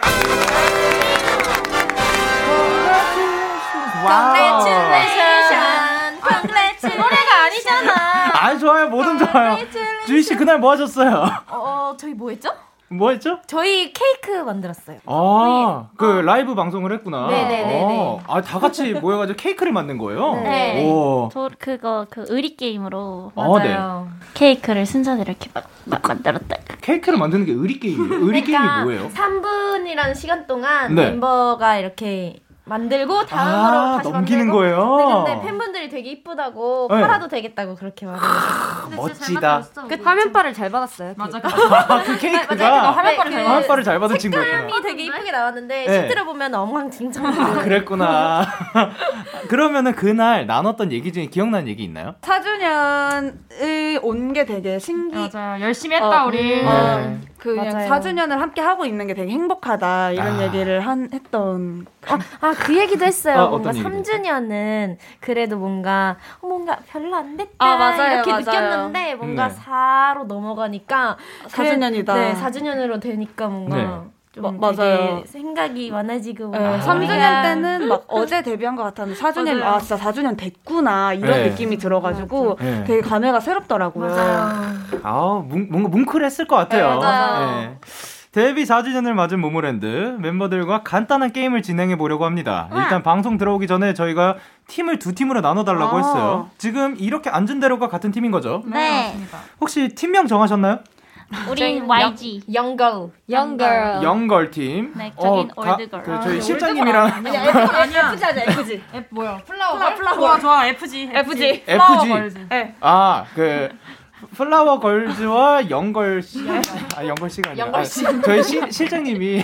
노래가 아니잖아. 아 좋아요, 뭐든 좋아요. 주희 씨 그날 뭐 하셨어요? 어, 저희 뭐 했죠? 뭐 했죠? 저희 케이크 만들었어요. 아, 그 라이브 방송을 했구나. 네네네네. 어, 아, 다 같이 모여가지고 케이크를 만든 거예요? 네. 오. 저 그거 그 의리 게임으로 어, 네. 케이크를 순서대로 이렇게 막, 막 만들었다. 케이크를 만드는 게 의리 게임이에요? 의리 게임이 뭐예요? 3분이라는 시간 동안 네. 멤버가 이렇게 만들고 다음으로 아, 다시 넘기는 만들고. 거예요? 네, 근데 팬분들이 되게 이쁘다고 네. 팔아도 되겠다고 그렇게 말해요. 멋지다. 그 화면빨을 잘 받았어요. 맞아. 아, 그 케이크가 화면빨을 네, 잘그 화면빨을 잘 받은 친구였구나. 색감이 되게 이쁘게 나왔는데 네. 실제로 보면 엉망진창. 아, 그랬구나. 그러면은 그날 나눴던 얘기 중에 기억나는 얘기 있나요? 4주년을 온 게 되게 신기. 맞아요. 열심히 했다 어, 우리. 어, 네. 그냥 맞아요. 4주년을 함께 하고 있는 게 되게 행복하다 이런 아. 얘기를 한 했던. 아, 그 얘기도 했어요. 아, 뭔가 어떤 얘기죠? 3주년은 그래도 뭔가 어, 뭔가 별로 안 됐다 아, 맞아요, 이렇게 맞아요. 느꼈는데 뭔가 네. 4로 넘어가니까 4주년이다. 네, 4주년으로 되니까 뭔가 네. 좀 마- 되게 맞아요. 생각이 많아지고 네, 아. 3주년 때는 막 어제 데뷔한 것 같았는데 4주년 맞아요. 아 진짜 4주년 됐구나 이런 네. 느낌이 들어가지고 네. 되게 감회가 새롭더라고요. 아, 뭉, 뭔가 뭉클했을 것 같아요. 네, 맞아요. 네. 데뷔 4주년을 맞은 모모랜드 멤버들과 간단한 게임을 진행해 보려고 합니다. 일단 방송 들어오기 전에 저희가 팀을 두 팀으로 나눠 달라고 아. 했어요. 지금 이렇게 앉은 대로가 같은 팀인 거죠? 네. 혹시 팀명 정하셨나요? 우린 YG. Young girl Young girl. Young girl 팀. 네, 저긴 가- old girl. 그 아, 저희 실장님이랑 아니야. FG 하자 FG. F 뭐야? Flower girl? 좋아 좋아 FG. FG. Flower FG. girls. 아, 그 flower girls와 영걸 씨. 아, 영걸 씨가 아니라. 영걸 아, 저희 시, 실장님이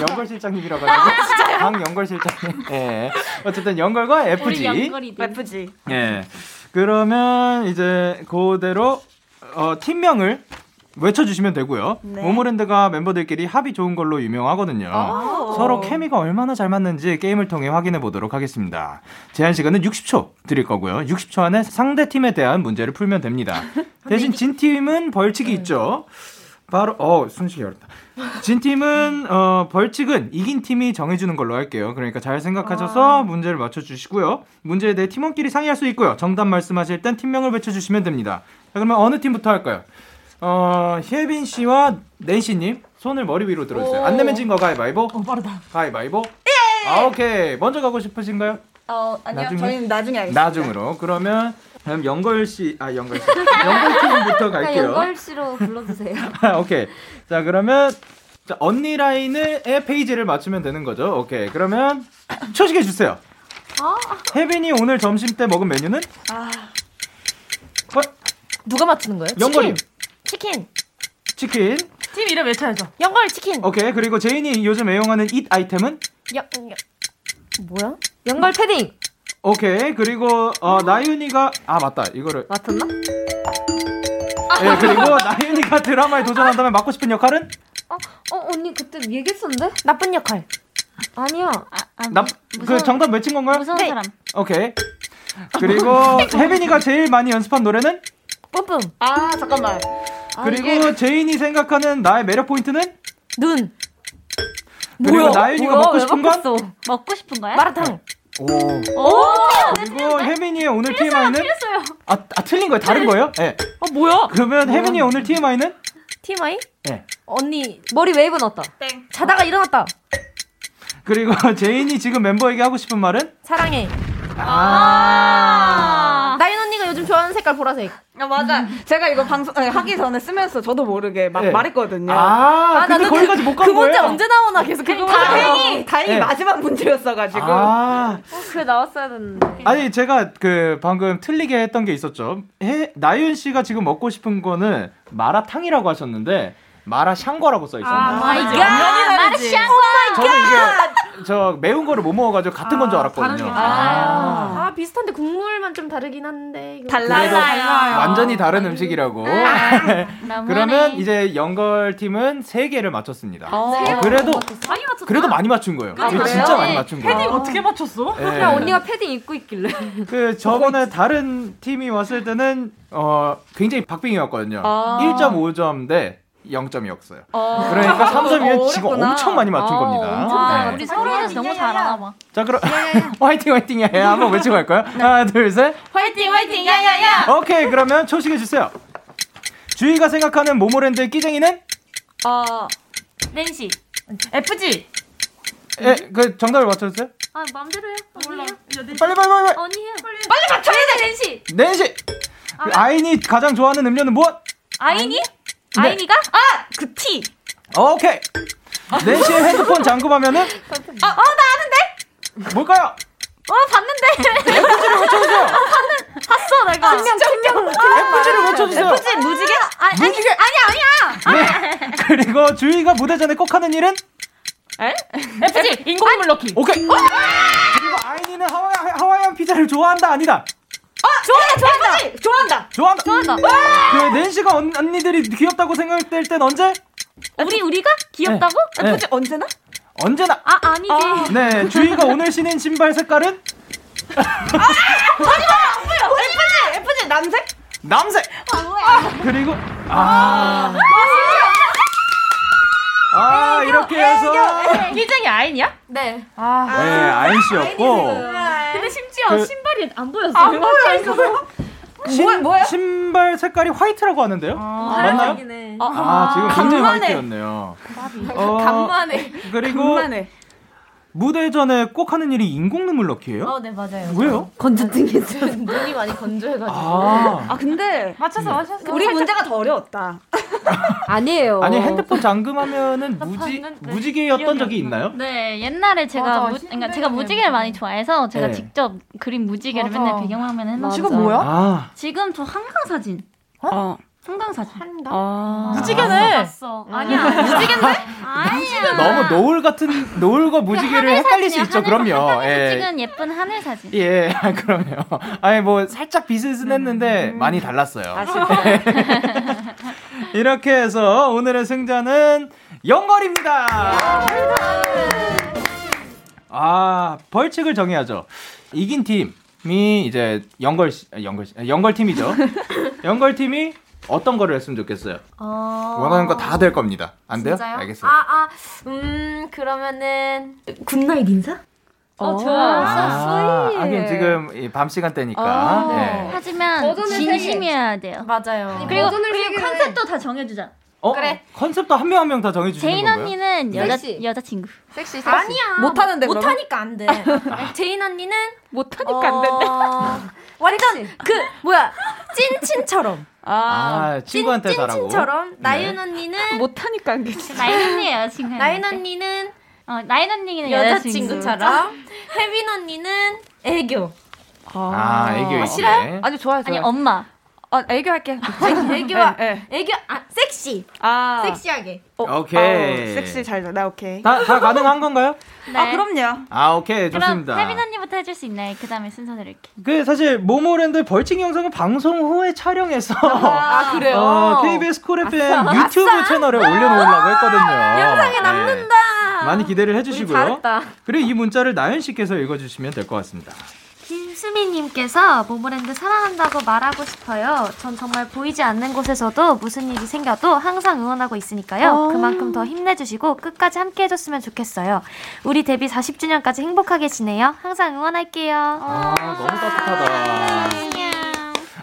영걸 실장님이라 가지고 강영걸 실장님. 예. 어쨌든 Young girl과 우리 FG. F지. 예. 그러면 이제 그대로 어, 팀명을 외쳐주시면 되고요. 네. 모모랜드가 멤버들끼리 합이 좋은 걸로 유명하거든요. 서로 케미가 얼마나 잘 맞는지 게임을 통해 확인해 보도록 하겠습니다. 제한 시간은 60초 드릴 거고요. 60초 안에 상대 팀에 대한 문제를 풀면 됩니다. 대신 진 팀은 벌칙이 있죠. 바로 어 순식이 어렵다. 진 팀은 어 벌칙은 이긴 팀이 정해주는 걸로 할게요. 그러니까 잘 생각하셔서 문제를 맞춰주시고요. 문제에 대해 팀원끼리 상의할 수 있고요. 정답 말씀하실 땐 팀명을 외쳐주시면 됩니다. 자 그러면 어느 팀부터 할까요? 어 혜빈 씨와 낸시 님 손을 머리 위로 들어 주세요. 안 내면 진거 가위바위보. 어, 빠르다. 가위바위보. 아 오케이 먼저 가고 싶으신가요? 어, 아니요. 나중에? 저희는 나중에 하겠습니다. 나중으로 그러면 그럼 영걸 씨 아 영걸 씨 영걸 팀부터 갈게요. 연걸 씨로 불러주세요. 오케이. 자, 그러면 자, 언니 라인의 페이지를 맞추면 되는 거죠. 오케이. 그러면 초식해 주세요. 혜빈이 오늘 점심 때 먹은 메뉴는 아, 누가 맞추는 거예요? Young girl이 치킨. 치킨. 팀 이름 외쳐야죠. Young girl 치킨. 오케이. 그리고 제인이 요즘 애용하는 잇 아이템은 Young, young, 뭐야? Young girl 패딩. 오케이. 그리고 어, 나윤이가 아 맞다. 이거를 맞췄나? 예 그리고 나윤이가 드라마에 도전한다면 맡고 싶은 역할은 어, 언니 그때 얘기했었는데? 나쁜 역할. 아니야. 나그 정답 외친 건가요? 무서운 네. 사람. 오케이. 그리고 혜빈이가 제일 많이 연습한 노래는 뿜뿜. 아 잠깐만. 그리고 제인이 생각하는 나의 매력 포인트는 눈. 그리고 나윤이가 먹고 싶은 건 먹고 싶은 거야? 마라탕. 오. 그리고 혜빈이의 오늘 TMI는 아, 아 틀린 거예요? 다른 거예요? 예. 어, 뭐야? 그러면 혜빈이의 오늘 TMI는 TMI? 예. 언니, 머리 웨이브 넣었다. 자다가 일어났다. 그리고 제인이 지금 멤버에게 하고 싶은 말은 사랑해. 아. 나인 언니가 요즘 좋아하는 색깔 보라색. 아 맞아. 제가 이거 방송 아니, 하기 전에 쓰면서 저도 모르게 막 네. 말했거든요. 아, 근데 나도 거기까지 못 간 그 거예요? 문제 언제 나오나 계속 그거 다행히 다행히 네. 마지막 문제였어가지고. 아. 그래 나왔어야 됐는데. 아니 제가 그 방금 틀리게 했던 게 있었죠. 해, 나윤 씨가 지금 먹고 싶은 거는 마라탕이라고 하셨는데 마라샹궈라고 써 있었는데. 아. 엄연히 다르지. 저는 이게 저 매운 거를 못 먹어가지고 같은 건줄 알았거든요. 다르게. 아. 아, 비슷한데 국물만 좀 다르긴 한데. 달라요. 완전히 다른 음식이라고. 그러면 너무하네. 이제 연걸 팀은 세 개를 맞췄습니다. 어. 어, 그래도 많이. 그래도 많이 맞춘 거예요. 그래요? 진짜 많이 맞춘 패딩 거예요. 어떻게 맞췄어? 예. 그냥 언니가 패딩 입고 있길래. 그 저번에 다른 팀이 왔을 때는 어 굉장히 박빙이었거든요. 아. 1.5점 대 0점이었어요. 어. 그러니까 3점이면 지금 어렵구나. 엄청 많이 맞춘 어, 겁니다. 엄청 잘 네. 우리 서로에서 너무 잘하나 봐. 자 그럼 화이팅 화이팅 야야 한번 외치고 갈까요? 하나 둘 셋. 화이팅, 화이팅, 야야야! 오케이 그러면 초식해 주세요. 주희가 생각하는 모모랜드의 끼쟁이는 어. 낸시. FG. 예, 그 정답을 맞춰주세요. 아 마음대로 해. 몰라. 빨리 빨리 빨리 빨리. 언니 해. 빨리. 빨리 맞춰야 돼 낸시. 낸시. 그 아인이 가장 좋아하는 음료는 무엇? 아이니? 네. 아이니가? 그 티. 오케이. 낸시의 핸드폰 잠금하면은 아, 어, 나 아는데? 뭘까요? 어, 봤는데. FG를 외쳐주세요. 봤어, 내가. 진짜 분명. FG를 외쳐주세요. FG 무지개? 아, 아니, 무지개. 아니, 아니야. 네. 그리고 주희가 무대 전에 꼭 하는 일은? FG. 인공물 넣기. 오케이. 그리고 아인이는 하와이, 하와이안 피자를 좋아한다 아니다. 좋아한다, 좋아한다. 좋아한다. 좋아한다. 좋아한다. 그 낸시가 언, 언니들이 귀엽다고 생각될 땐 언제? 우리, 우리가? 귀엽다고? 네. 굳이 언제나? 언제나. 아, 아니지. 네, 주희가 오늘 신은 신발 색깔은 FG FG 남색? 남색. 그리고 아. 아, 이렇게 해서 희정이 아인이야? 네. 아. 네, 아인 씨였고 근데 심지어 그- 신발이 안 보였어요. 안 보여, 신, 신발 색깔이 화이트라고 하는데요? 맞나요? 네. 아, 지금 굉장히 간만에. 화이트였네요. 어, 간만에. 그리고 간만에. 무대 전에 꼭 하는 일이 인공 눈물 넣기예요? 어, 네, 맞아요. 왜요? 건조증이 있어. 눈이 많이 건조해가지고. 아, 아 근데 맞췄어, 맞췄어. 우리 문제가 더 어려웠다. 아니에요. 아니 핸드폰 잠금하면은 무지 봤는데. 무지개였던 적이 안 있나요? 네, 옛날에 제가 맞아, 무, 그러니까 제가 무지개를 많이 좋아해서 제가 네. 직접 그린 무지개를 맞아. 맨날 배경화면에 해놨어요. 지금 뭐야? 아, 지금 저 한강 사진. 어. 한강 사진. 아. 무지개네. 봤어. 아니야. 무지개인데? 아니야. 너무 노을 같은 노을과 무지개를 헷갈릴 수 있죠. 그럼요. 예. 찍은 예쁜 하늘 사진. 예, 그럼요. 아니 뭐 살짝 비슷했는데 많이 달랐어요. 이렇게 해서 오늘의 승자는 영걸입니다. 아 벌칙을 정해야죠. 이긴 팀이 이제 영걸 씨- 아, 영걸 씨- 아, 영걸 팀이죠. 영걸 팀이 어떤 거를 했으면 좋겠어요? 어... 원하는 거 다 될 겁니다. 안 돼요? 진짜요? 알겠어요. 아, 아, 음, 그러면은 Good night 인사? 어, 좋아. 아, sweet. 하긴 지금 이밤 시간대니까. 아, 네. 하지만 진심이어야 돼요. 맞아요. 그리고, 그리고 컨셉도 다 정해주자. 어? 그래. 컨셉도 한 명 한 명 다 정해주시는 제인 건가요? 언니는 여자 섹시. 여자친구. 섹시, 섹시. 아니야. 못하는데, 그러면? 못하니까 안 돼. 제인 언니는 못 하니까 안 된다. 어, 완전 그 뭐야 찐친처럼 아, 친구한테 잘하고. 찐친처럼 네. 나윤 언니는 못 하니까 안 되지. 나인 언니 여자친구. 나윤 언니는 어 나인 언니는 여자친구. 여자친구처럼 혜빈 언니는 애교 아, 애교 있게. 싫어요? 아니, 좋아요, 아니 좋아요. 엄마. 어, 애교 할게. 애교와 네, 애교 아 섹시 아. 섹시하게 오케이. 어, 섹시 잘, 나 오케이. 다, 다 가능한 건가요? 네. 아, 그럼요. 아, 오케이. 좋습니다. 혜빈 언니부터 해줄 수 있나요? 그 다음에 순서 드릴게. 그 사실 모모랜드 벌칙 영상은 방송 후에 촬영해서 아 그래요 어, KBS 콜 FM 유튜브 채널에 올려놓으려고 했거든요. 영상에 남는다 많이 기대를 해주시고요. 그리고 이 문자를 나연 씨께서 읽어주시면 될 것 같습니다. 김수미님께서 모모랜드 사랑한다고 말하고 싶어요. 전 정말 보이지 않는 곳에서도 무슨 일이 생겨도 항상 응원하고 있으니까요. 그만큼 더 힘내주시고 끝까지 함께 해줬으면 좋겠어요. 우리 데뷔 40주년까지 행복하게 지내요. 항상 응원할게요. 아, 너무 따뜻하다.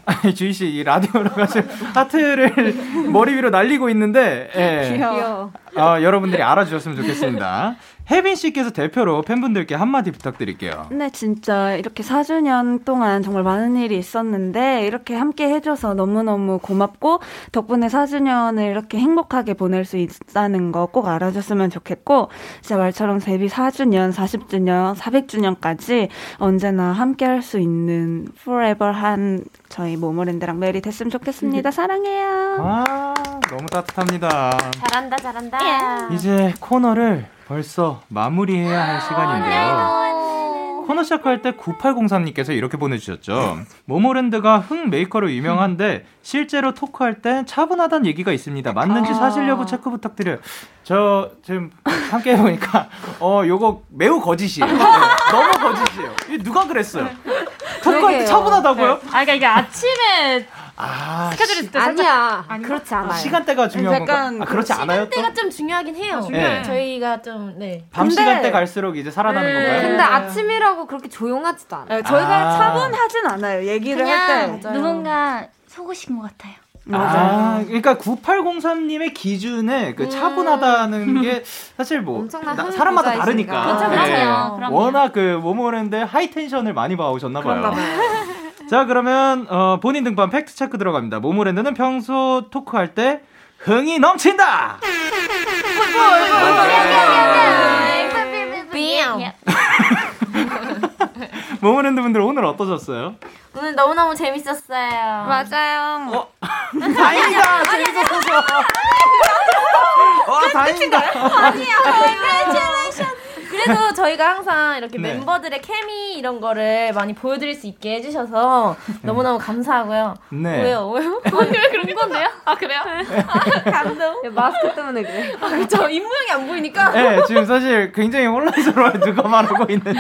아니 주희 씨 이 라디오로 가지고 하트를 머리 위로 날리고 있는데 예. 귀여워. 어, 여러분들이 알아주셨으면 좋겠습니다. 혜빈 씨께서 대표로 팬분들께 한마디 부탁드릴게요. 네, 진짜 이렇게 4주년 동안 정말 많은 일이 있었는데 이렇게 함께 해줘서 너무너무 고맙고 덕분에 4주년을 이렇게 행복하게 보낼 수 있다는 거 꼭 알아줬으면 좋겠고 진짜 말처럼 데뷔 4주년, 40주년, 400주년까지 언제나 함께 할 수 있는 forever 한 저희 모모랜드랑 메리 됐으면 좋겠습니다. 사랑해요. 아 너무 따뜻합니다. 잘한다 잘한다 이제 코너를 벌써 마무리해야 할 시간인데요. 코너 시작할 때 9803님께서 이렇게 보내주셨죠. 모모랜드가 흥 메이커로 유명한데 실제로 토크할 땐 차분하다는 얘기가 있습니다. 맞는지 사실 여부 체크 부탁드려요. 저 지금 함께 해보니까 어 요거 매우 거짓이에요. 네, 너무 거짓이에요. 누가 그랬어요? 토크할 때 차분하다고요? 아, 그러니까 이게 아침에 아 스케줄이 때 살짝 아니야. 그렇지 아, 않아요. 시간대가 중요한 약간? 아, 그렇지 않아요? 또? 시간대가 좀 중요하긴 해요 네. 저희가 좀 네 밤 근데- 시간대 갈수록 이제 살아나는 네. 건가요? 근데 아침이라고 그렇게 조용하지도 않아. 네, 저희가 아. 차분하진 않아요. 얘기를 할 그냥 때. 누군가 속으신 것 같아요. 아, 그러니까 9803님의 기준에 그 차분하다는 게 사실 뭐 나- 흥 사람마다. 다르니까. 그렇죠, 네. 그렇죠. 그럼요. 워낙 그 모모랜드 하이 텐션을 많이 봐오셨나 봐요. 자, 그러면 어, 본인 등판 팩트 체크 들어갑니다. 모모랜드는 평소 토크할 때 흥이 넘친다. 예. 모모랜드 분들 오늘 어떠셨어요? 오늘 너무너무 재밌었어요 맞아요. 어, 다행이다. 재밌었어. 와, 다행이다. 그래도 저희가 항상 이렇게 네. 멤버들의 케미 이런 거를 많이 보여드릴 수 있게 해주셔서 너무너무 감사하고요. 네. 왜요? 왜요? 왜 그런 건데요? 아 그래요? 아, 감동. 마스크 때문에 그래. 아, 그쵸. 입 모양이 안 보이니까. 네, 지금 사실 굉장히 혼란스러워요. 누가 말하고 있는지.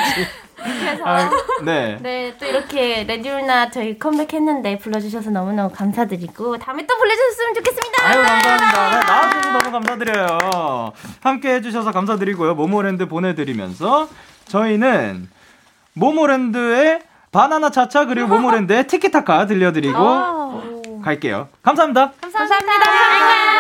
아, 네. 네, 또 이렇게 레디올나 저희 컴백했는데 불러주셔서 너무너무 감사드리고 다음에 또 불러주셨으면 좋겠습니다. 아유 감사합니다. 네, 나와주셔서 너무 감사드려요. 함께 해주셔서 감사드리고요. 모모랜드 보내드리면서 저희는 모모랜드의 바나나 차차 그리고 모모랜드의 티키타카 들려드리고 갈게요. 감사합니다. 감사합니다. 바나나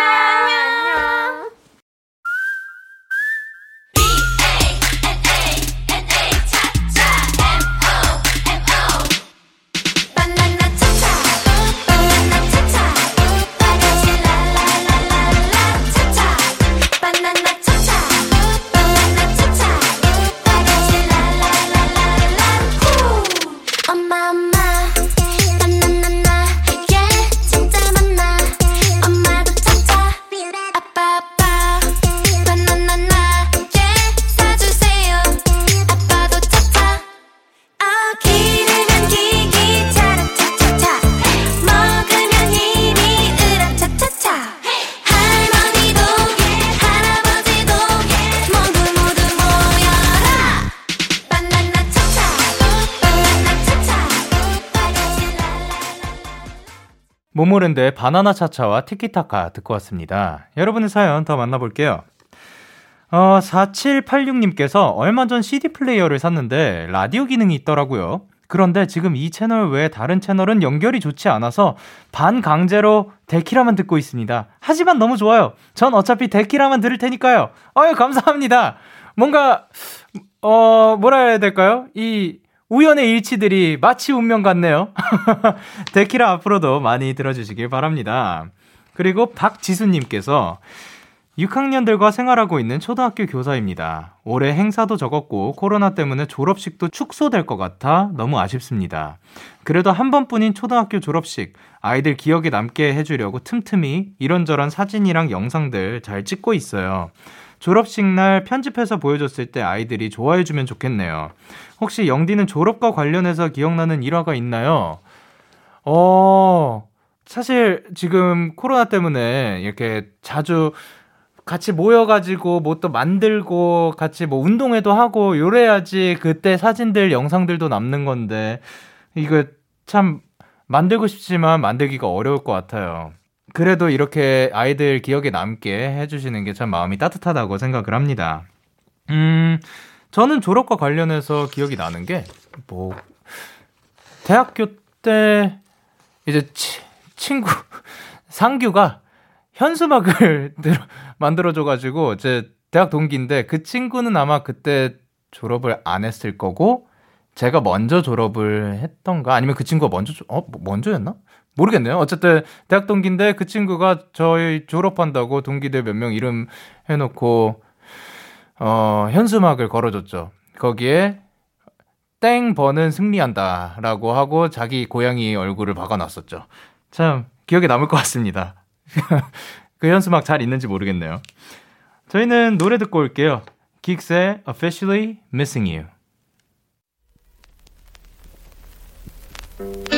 모모랜드의 바나나 차차와 티키타카 듣고 왔습니다. 여러분의 사연 더 만나볼게요. 어, 4786님께서 얼마 전 CD 플레이어를 샀는데 라디오 기능이 있더라고요. 그런데 지금 이 채널 외에 다른 채널은 연결이 좋지 않아서 반강제로 데키라만 듣고 있습니다. 하지만 너무 좋아요. 전 어차피 데키라만 들을 테니까요. 어유 감사합니다. 뭔가 어 뭐라 해야 될까요? 이 우연의 일치들이 마치 운명 같네요. 데키라 앞으로도 많이 들어주시길 바랍니다. 그리고 박지수님께서 6학년들과 생활하고 있는 초등학교 교사입니다. 올해 행사도 적었고 코로나 때문에 졸업식도 축소될 것 같아 너무 아쉽습니다. 그래도 한 번뿐인 초등학교 졸업식 아이들 기억에 남게 해주려고 틈틈이 이런저런 사진이랑 영상들 잘 찍고 있어요. 졸업식 날 편집해서 보여줬을 때 아이들이 좋아해주면 좋겠네요. 혹시 영디는 졸업과 관련해서 기억나는 일화가 있나요? 어, 사실 지금 코로나 때문에 이렇게 자주 같이 모여가지고 뭐 또 만들고 같이 뭐 운동회도 하고 요래야지 그때 사진들 영상들도 남는 건데 이거 참 만들고 싶지만 만들기가 어려울 것 같아요. 그래도 이렇게 아이들 기억에 남게 해주시는 게 참 마음이 따뜻하다고 생각을 합니다. 음, 저는 졸업과 관련해서 기억이 나는 게, 뭐, 대학교 때, 이제 치, 친구, 상규가 현수막을 만들어줘가지고, 제 대학 동기인데, 그 친구는 아마 그때 졸업을 안 했을 거고, 제가 먼저 졸업을 했던가, 아니면 그 친구가 먼저, 어, 뭐 먼저였나? 모르겠네요. 어쨌든 대학 동기인데 그 친구가 저희 졸업한다고 동기들 몇 명 이름 해놓고 어 현수막을 걸어줬죠. 거기에 땡 버는 승리한다라고 하고 자기 고양이 얼굴을 박아놨었죠. 참 기억에 남을 것 같습니다. 그 현수막 잘 있는지 모르겠네요. 저희는 노래 듣고 올게요. 긱스의 Officially Missing You.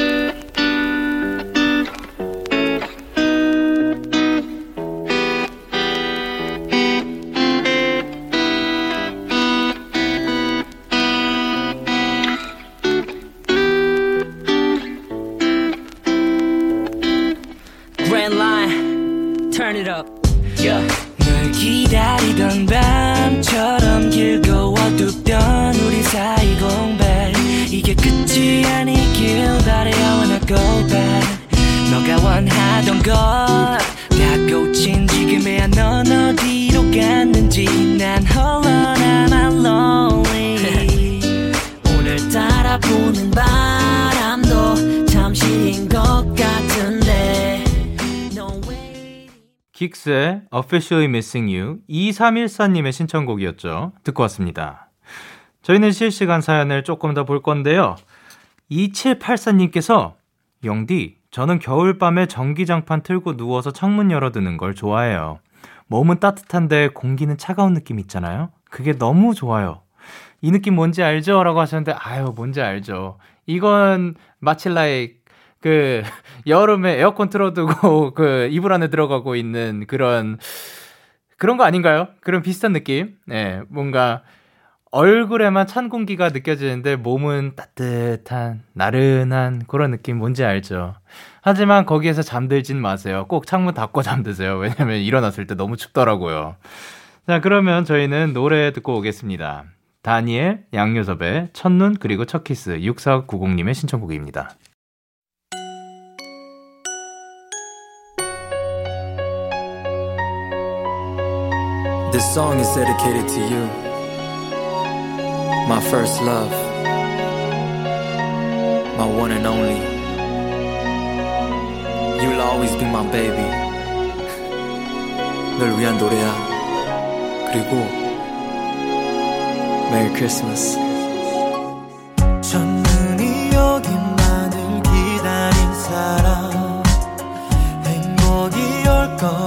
하던 것 다 고친 지금에야 넌 어디로 갔는지 난 홀로 남아 lonely 오늘따라 부는 바람도 잠시인 것 같은데 긱스의 Officially Missing You 2314님의 신청곡이었죠. 듣고 왔습니다. 저희는 실시간 사연을 조금 더 볼 건데요. 2784님께서 영디, 저는 겨울밤에 전기장판 틀고 누워서 창문 열어두는 걸 좋아해요. 몸은 따뜻한데 공기는 차가운 느낌 있잖아요. 그게 너무 좋아요. 이 느낌 뭔지 알죠? 라고 하셨는데, 아유, 뭔지 알죠. 이건 마치 like 그 여름에 에어컨 틀어두고 그 이불 안에 들어가고 있는 그런 그런 거 아닌가요? 그런 비슷한 느낌. 네, 뭔가 얼굴에만 찬 공기가 느껴지는데 몸은 따뜻한 나른한 그런 느낌 뭔지 알죠? 하지만 거기에서 잠들진 마세요. 꼭 창문 닫고 잠드세요. 왜냐면 일어났을 때 너무 춥더라고요. 자, 그러면 저희는 노래 듣고 오겠습니다. 다니엘, 양요섭의 첫눈 그리고 첫 키스 6490님의 신청곡입니다. My first love, my one and only. You'll always be my baby. 널 위한 노래야. 그리고. 첫눈이 오기만을 기다린 사람 행복이 올 거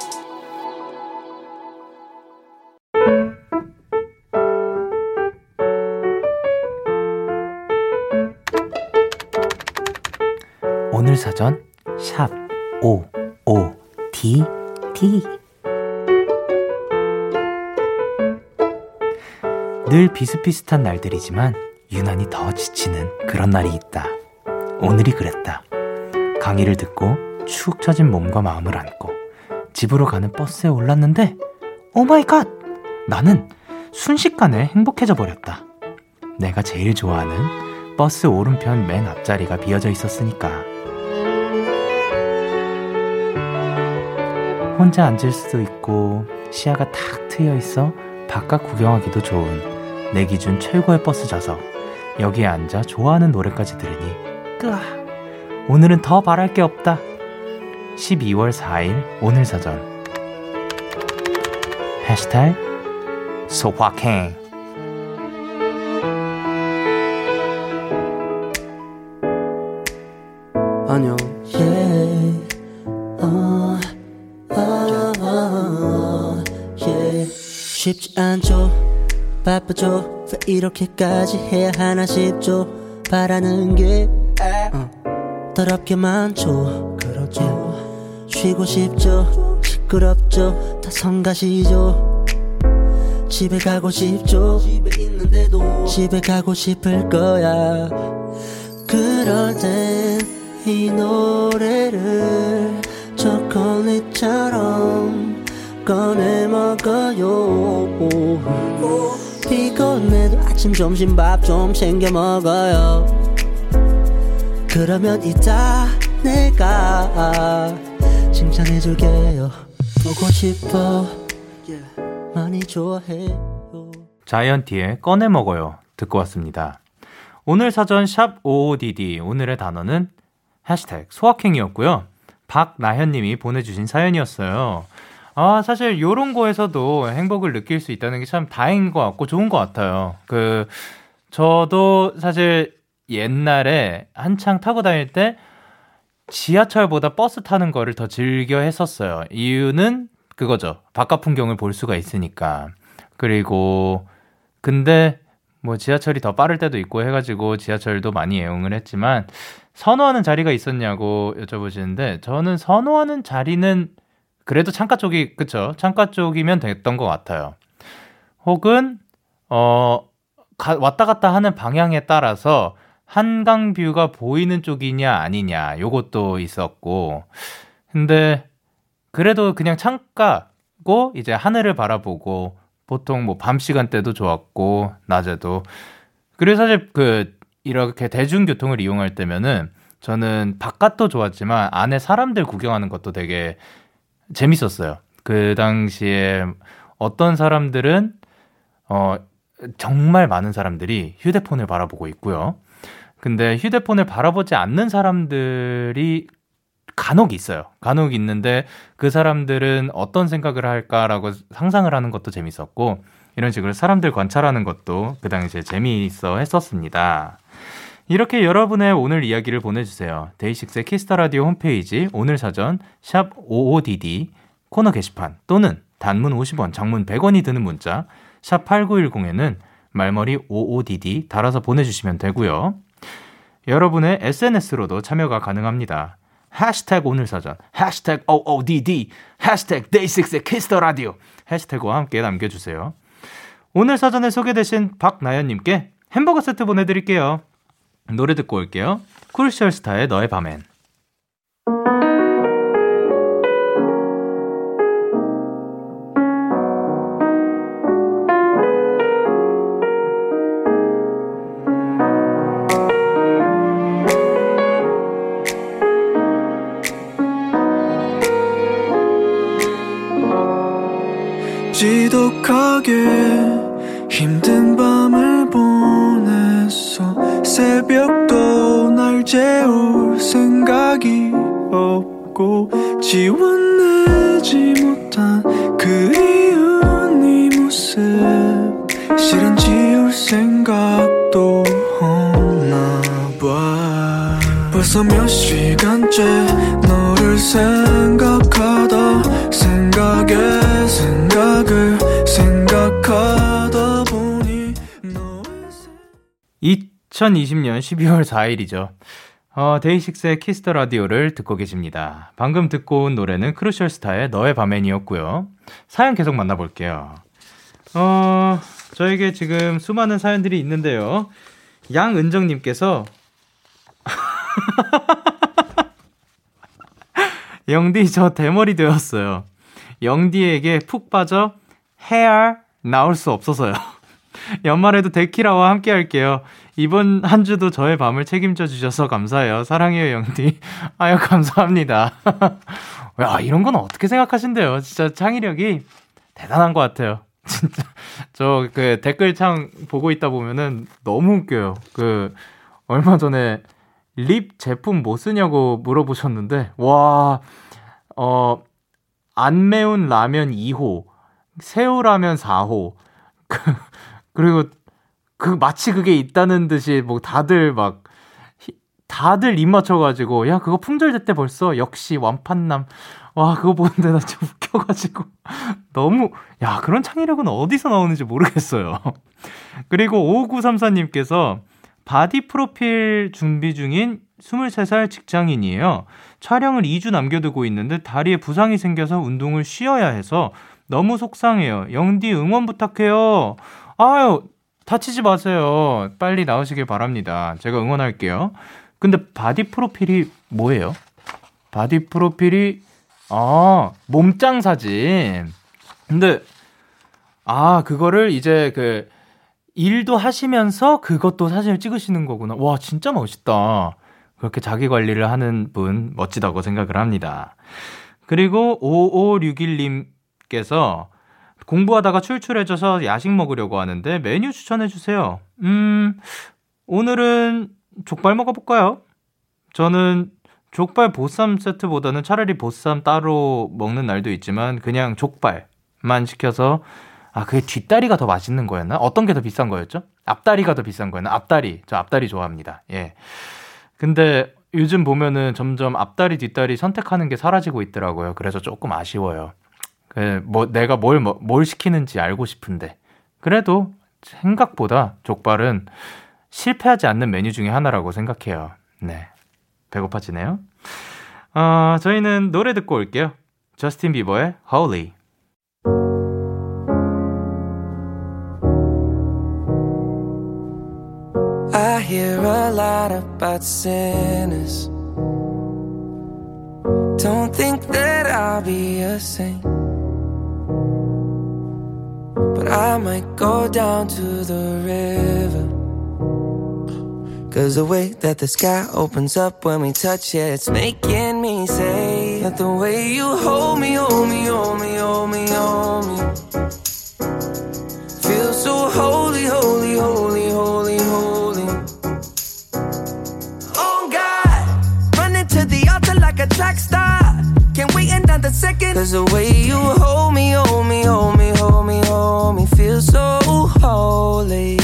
사전 샵 O O D D 늘 비슷비슷한 날들이지만 유난히 더 지치는 그런 날이 있다. 오늘이 그랬다. 강의를 듣고 축 처진 몸과 마음을 안고 집으로 가는 버스에 올랐는데 oh my god! 나는 순식간에 행복해져 버렸다. 내가 제일 좋아하는 버스 오른편 맨 앞자리가 비어져 있었으니까. 혼자 앉을 수도 있고 시야가 탁 트여 있어 바깥 구경하기도 좋은 내 기준 최고의 버스 좌석. 여기에 앉아 좋아하는 노래까지 들으니 끄아. 오늘은 더 바랄 게 없다. 12월 4일 오늘 사전. 해시태그 소확행. 안녕 바쁘죠? 왜 이렇게까지 해야 하나 싶죠? 바라는 게 어, 더럽게 많죠 그렇죠. 쉬고 싶죠? 시끄럽죠? 다 성가시죠? 집에 가고 싶죠? 집에 있는데도 집에 가고 싶을 거야. 그럴 땐 이 노래를 초콜릿처럼 꺼내 먹어요 피곤해도 아침 점심 밥 좀 챙겨 먹어요. 그러면 이따 내가 칭찬해줄게요. 보고 싶어. 많이 좋아해요. 자이언티의 꺼내 먹어요. 듣고 왔습니다. 오늘 사전 샵 55DD 오늘의 단어는 해시태그 소확행이었고요. 박나현님이 보내주신 사연이었어요. 아 사실 요런 거에서도 행복을 느낄 수 있다는 게 참 다행인 것 같고 좋은 것 같아요. 그 저도 사실 옛날에 한창 타고 다닐 때 지하철보다 버스 타는 거를 더 즐겨 했었어요. 이유는 그거죠. 바깥 풍경을 볼 수가 있으니까. 그리고 근데 뭐 지하철이 더 빠를 때도 있고 해가지고 지하철도 많이 애용을 했지만 선호하는 자리가 있었냐고 여쭤보시는데 저는 선호하는 자리는 그래도 창가 쪽이 그쵸? 창가 쪽이면 됐던 것 같아요. 혹은 어 가, 왔다 갔다 하는 방향에 따라서 한강 뷰가 보이는 쪽이냐 아니냐 요것도 있었고. 근데 그래도 그냥 창가고 이제 하늘을 바라보고 보통 뭐 밤 시간대도 좋았고 낮에도. 그리고 사실 그 이렇게 대중교통을 이용할 때면은 저는 바깥도 좋았지만 안에 사람들 구경하는 것도 되게 재밌었어요. 그 당시에 어떤 사람들은 어 정말 많은 사람들이 휴대폰을 바라보고 있고요. 근데 휴대폰을 바라보지 않는 사람들이 간혹 있어요. 간혹 있는데 그 사람들은 어떤 생각을 할까라고 상상을 하는 것도 재밌었고 이런 식으로 사람들 관찰하는 것도 그 당시에 재미있어 했었습니다. 이렇게 여러분의 오늘 이야기를 보내주세요. 데이식스의 Kiss the Radio 홈페이지 오늘 사전 샵 OODD 코너 게시판 또는 단문 50원, 장문 100원이 드는 문자 샵 8910에는 말머리 OODD 달아서 보내주시면 되고요. 여러분의 SNS로도 참여가 가능합니다. 해시태그 오늘 사전, 해시태그 OODD, 해시태그 데이식스의 Kiss the Radio 해시태그와 함께 남겨주세요. 오늘 사전에 소개되신 박나연님께 햄버거 세트 보내드릴게요. 노래 듣고 올게요. 크루셜 스타의 너의 밤엔. 지독하게 새벽도 날 재울 생각이 없고 지워내지 못한 그리운 이 모습. 실은 지울 생각도 없나 봐. 벌써 몇 시간째 너를 생각 2020년 12월 4일이죠. 어, 데이식스의 Kiss the Radio를 듣고 계십니다. 방금 듣고 온 노래는 크루셜 스타의 너의 밤엔이었고요. 사연 계속 만나볼게요. 어, 저에게 지금 수많은 사연들이 있는데요. 양은정님께서 영디 저 대머리 되었어요. 영디에게 푹 빠져 헤알 나올 수 없어서요. 연말에도 데키라와 함께 할게요. 이번 한 주도 저의 밤을 책임져 주셔서 감사해요. 사랑해요, 영디. 아유, 감사합니다. 야, 이런 건 어떻게 생각하신대요? 진짜 창의력이 대단한 것 같아요. 진짜. 저 그 댓글창 보고 있다 보면은 너무 웃겨요. 그, 얼마 전에 립 제품 뭐 쓰냐고 물어보셨는데, 와, 어, 안 매운 라면 2호, 새우 라면 4호, 그, 그리고 그 마치 그게 있다는 듯이 뭐 다들 막 다들 입 맞춰가지고 야 그거 품절됐대 벌써? 역시 완판남. 와 그거 보는데 나 좀 웃겨가지고. 너무 야 그런 창의력은 어디서 나오는지 모르겠어요. 그리고 5934님께서 body profile 준비 중인 23살 직장인이에요. 촬영을 2주 남겨두고 있는데 다리에 부상이 생겨서 운동을 쉬어야 해서 너무 속상해요. 영디 응원 부탁해요. 아유 다치지 마세요. 빨리 나오시길 바랍니다. 제가 응원할게요. 근데 body profile이 뭐예요? body profile이 아 몸짱 사진. 근데 아 그거를 이제 그 일도 하시면서 그것도 사진을 찍으시는 거구나. 와 진짜 멋있다. 그렇게 자기 관리를 하는 분 멋지다고 생각을 합니다. 그리고 5561님께서 공부하다가 출출해져서 야식 먹으려고 하는데 메뉴 추천해 주세요. 음, 오늘은 족발 먹어볼까요? 저는 족발 보쌈 세트보다는 차라리 보쌈 따로 먹는 날도 있지만 그냥 족발만 시켜서 아, 그게 뒷다리가 더 맛있는 거였나? 어떤 게 더 비싼 거였죠? 앞다리가 더 비싼 거였나? 앞다리. 저 앞다리 좋아합니다. 예. 근데 요즘 보면은 점점 앞다리, 뒷다리 선택하는 게 사라지고 있더라고요. 그래서 조금 아쉬워요. 그, 뭐, 내가 뭘, 뭐, 뭘 시키는지 알고 싶은데. 그래도 생각보다 족발은 실패하지 않는 메뉴 중에 하나라고 생각해요. 네. 배고파지네요. 어, 저희는 노래 듣고 올게요. 저스틴 비버의 saint. I might go down to the river. Cause the way that the sky opens up when we touch it, it's making me say that the way you hold me, hold me, hold me, hold me, hold me. Feel so holy, holy, holy, another second. Cause the way you hold me, hold me, hold me, hold me, hold me, feel so holy.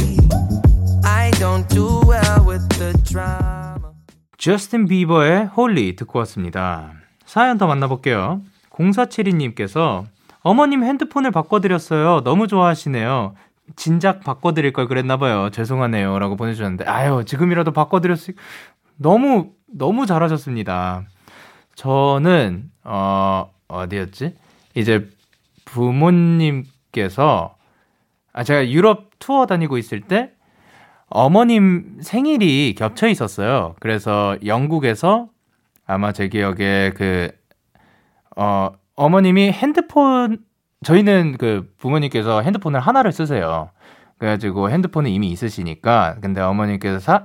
I don't do well with the drama. 저스틴 비버의 Holy 듣고 왔습니다. 사연 더 만나볼게요. 0472님께서 어머님 핸드폰을 바꿔드렸어요. 너무 좋아하시네요. 진작 바꿔드릴 걸 그랬나봐요. 죄송하네요. 라고 보내주셨는데, 아유, 지금이라도 바꿔드렸을, 너무, 너무 잘하셨습니다. 저는, 어, 어디였지? 이제 부모님께서, 아, 제가 유럽 투어 다니고 있을 때, 어머님 생일이 겹쳐 있었어요. 그래서 영국에서 아마 제 기억에 그, 어, 어머님이 핸드폰, 저희는 그 부모님께서 핸드폰을 하나를 쓰세요. 그래가지고 핸드폰은 이미 있으시니까. 근데 어머님께서 사,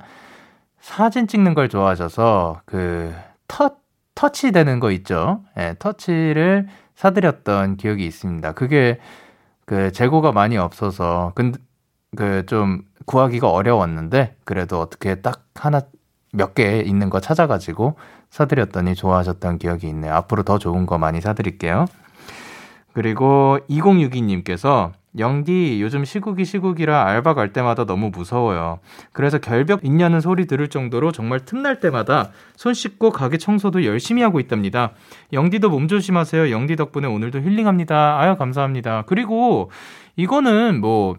사진 찍는 걸 좋아하셔서 그 터, 터치 되는 거 있죠. 예, 네, 터치를 사드렸던 기억이 있습니다. 그게 그 재고가 많이 없어서, 그 좀 구하기가 어려웠는데, 그래도 어떻게 딱 하나 몇 개 있는 거 찾아가지고 사드렸더니 좋아하셨던 기억이 있네요. 앞으로 더 좋은 거 많이 사드릴게요. 그리고 2062님께서 영디 요즘 시국이 시국이라 알바 갈 때마다 너무 무서워요. 그래서 결벽 있냐는 소리 들을 정도로 정말 틈날 때마다 손 씻고 가게 청소도 열심히 하고 있답니다. 영디도 몸 조심하세요. 영디 덕분에 오늘도 힐링합니다. 아유 감사합니다. 그리고 이거는 뭐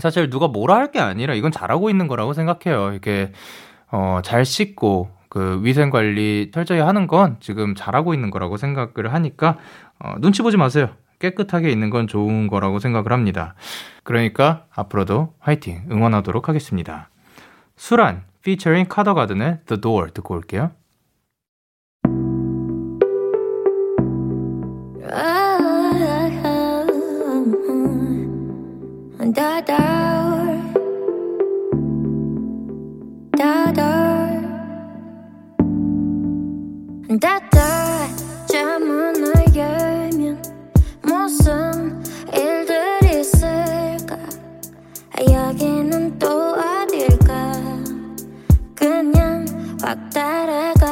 사실 누가 뭐라 할 게 아니라 이건 잘하고 있는 거라고 생각해요. 이렇게 어, 잘 씻고 그 위생 관리 철저히 하는 건 지금 잘하고 있는 거라고 생각을 하니까 어, 눈치 보지 마세요. 깨끗하게 있는 건 좋은 거라고 생각을 합니다. 그러니까 앞으로도 화이팅 응원하도록 하겠습니다. 수란 피처링 카더가든의 The Door 듣고 올게요. 잠문을 열면 무슨 일들이 있을까? 여기는 또 어딜까? 그냥 확 따라갈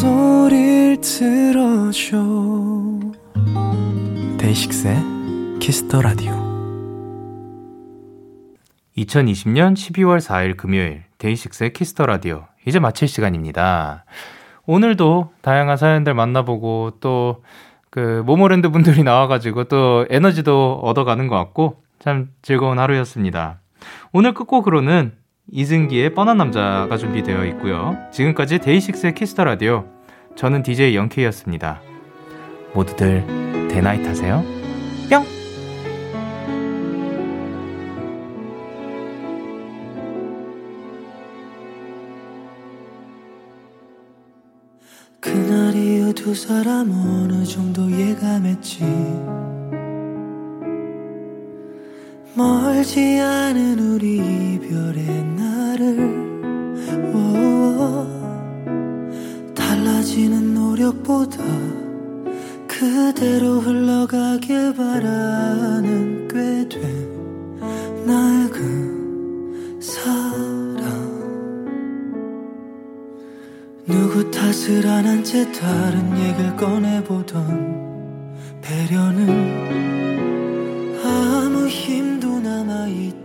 목소리를 들어줘 데이식스의 Kiss the Radio 2020년 12월 4일 금요일 데이식스의 Kiss the Radio 이제 마칠 시간입니다. 오늘도 다양한 사연들 만나보고 또 그 모모랜드 분들이 나와가지고 또 에너지도 얻어가는 것 같고 참 즐거운 하루였습니다. 오늘 끝곡으로는 이승기의 뻔한 남자가 준비되어 있고요. 지금까지 데이식스의 Kiss the Radio 저는 DJ 영케이였습니다. 모두들 데나잇 하세요. 뿅! 그날 사람 어느 정도 예감했지 멀지 않은 우리 이별의 날을 오, 달라지는 노력보다 그대로 흘러가길 바라는 꽤 된 낡은 사랑. 누구 탓을 안 한 채 다른 얘기를 꺼내보던 배려는 아무 힘 도남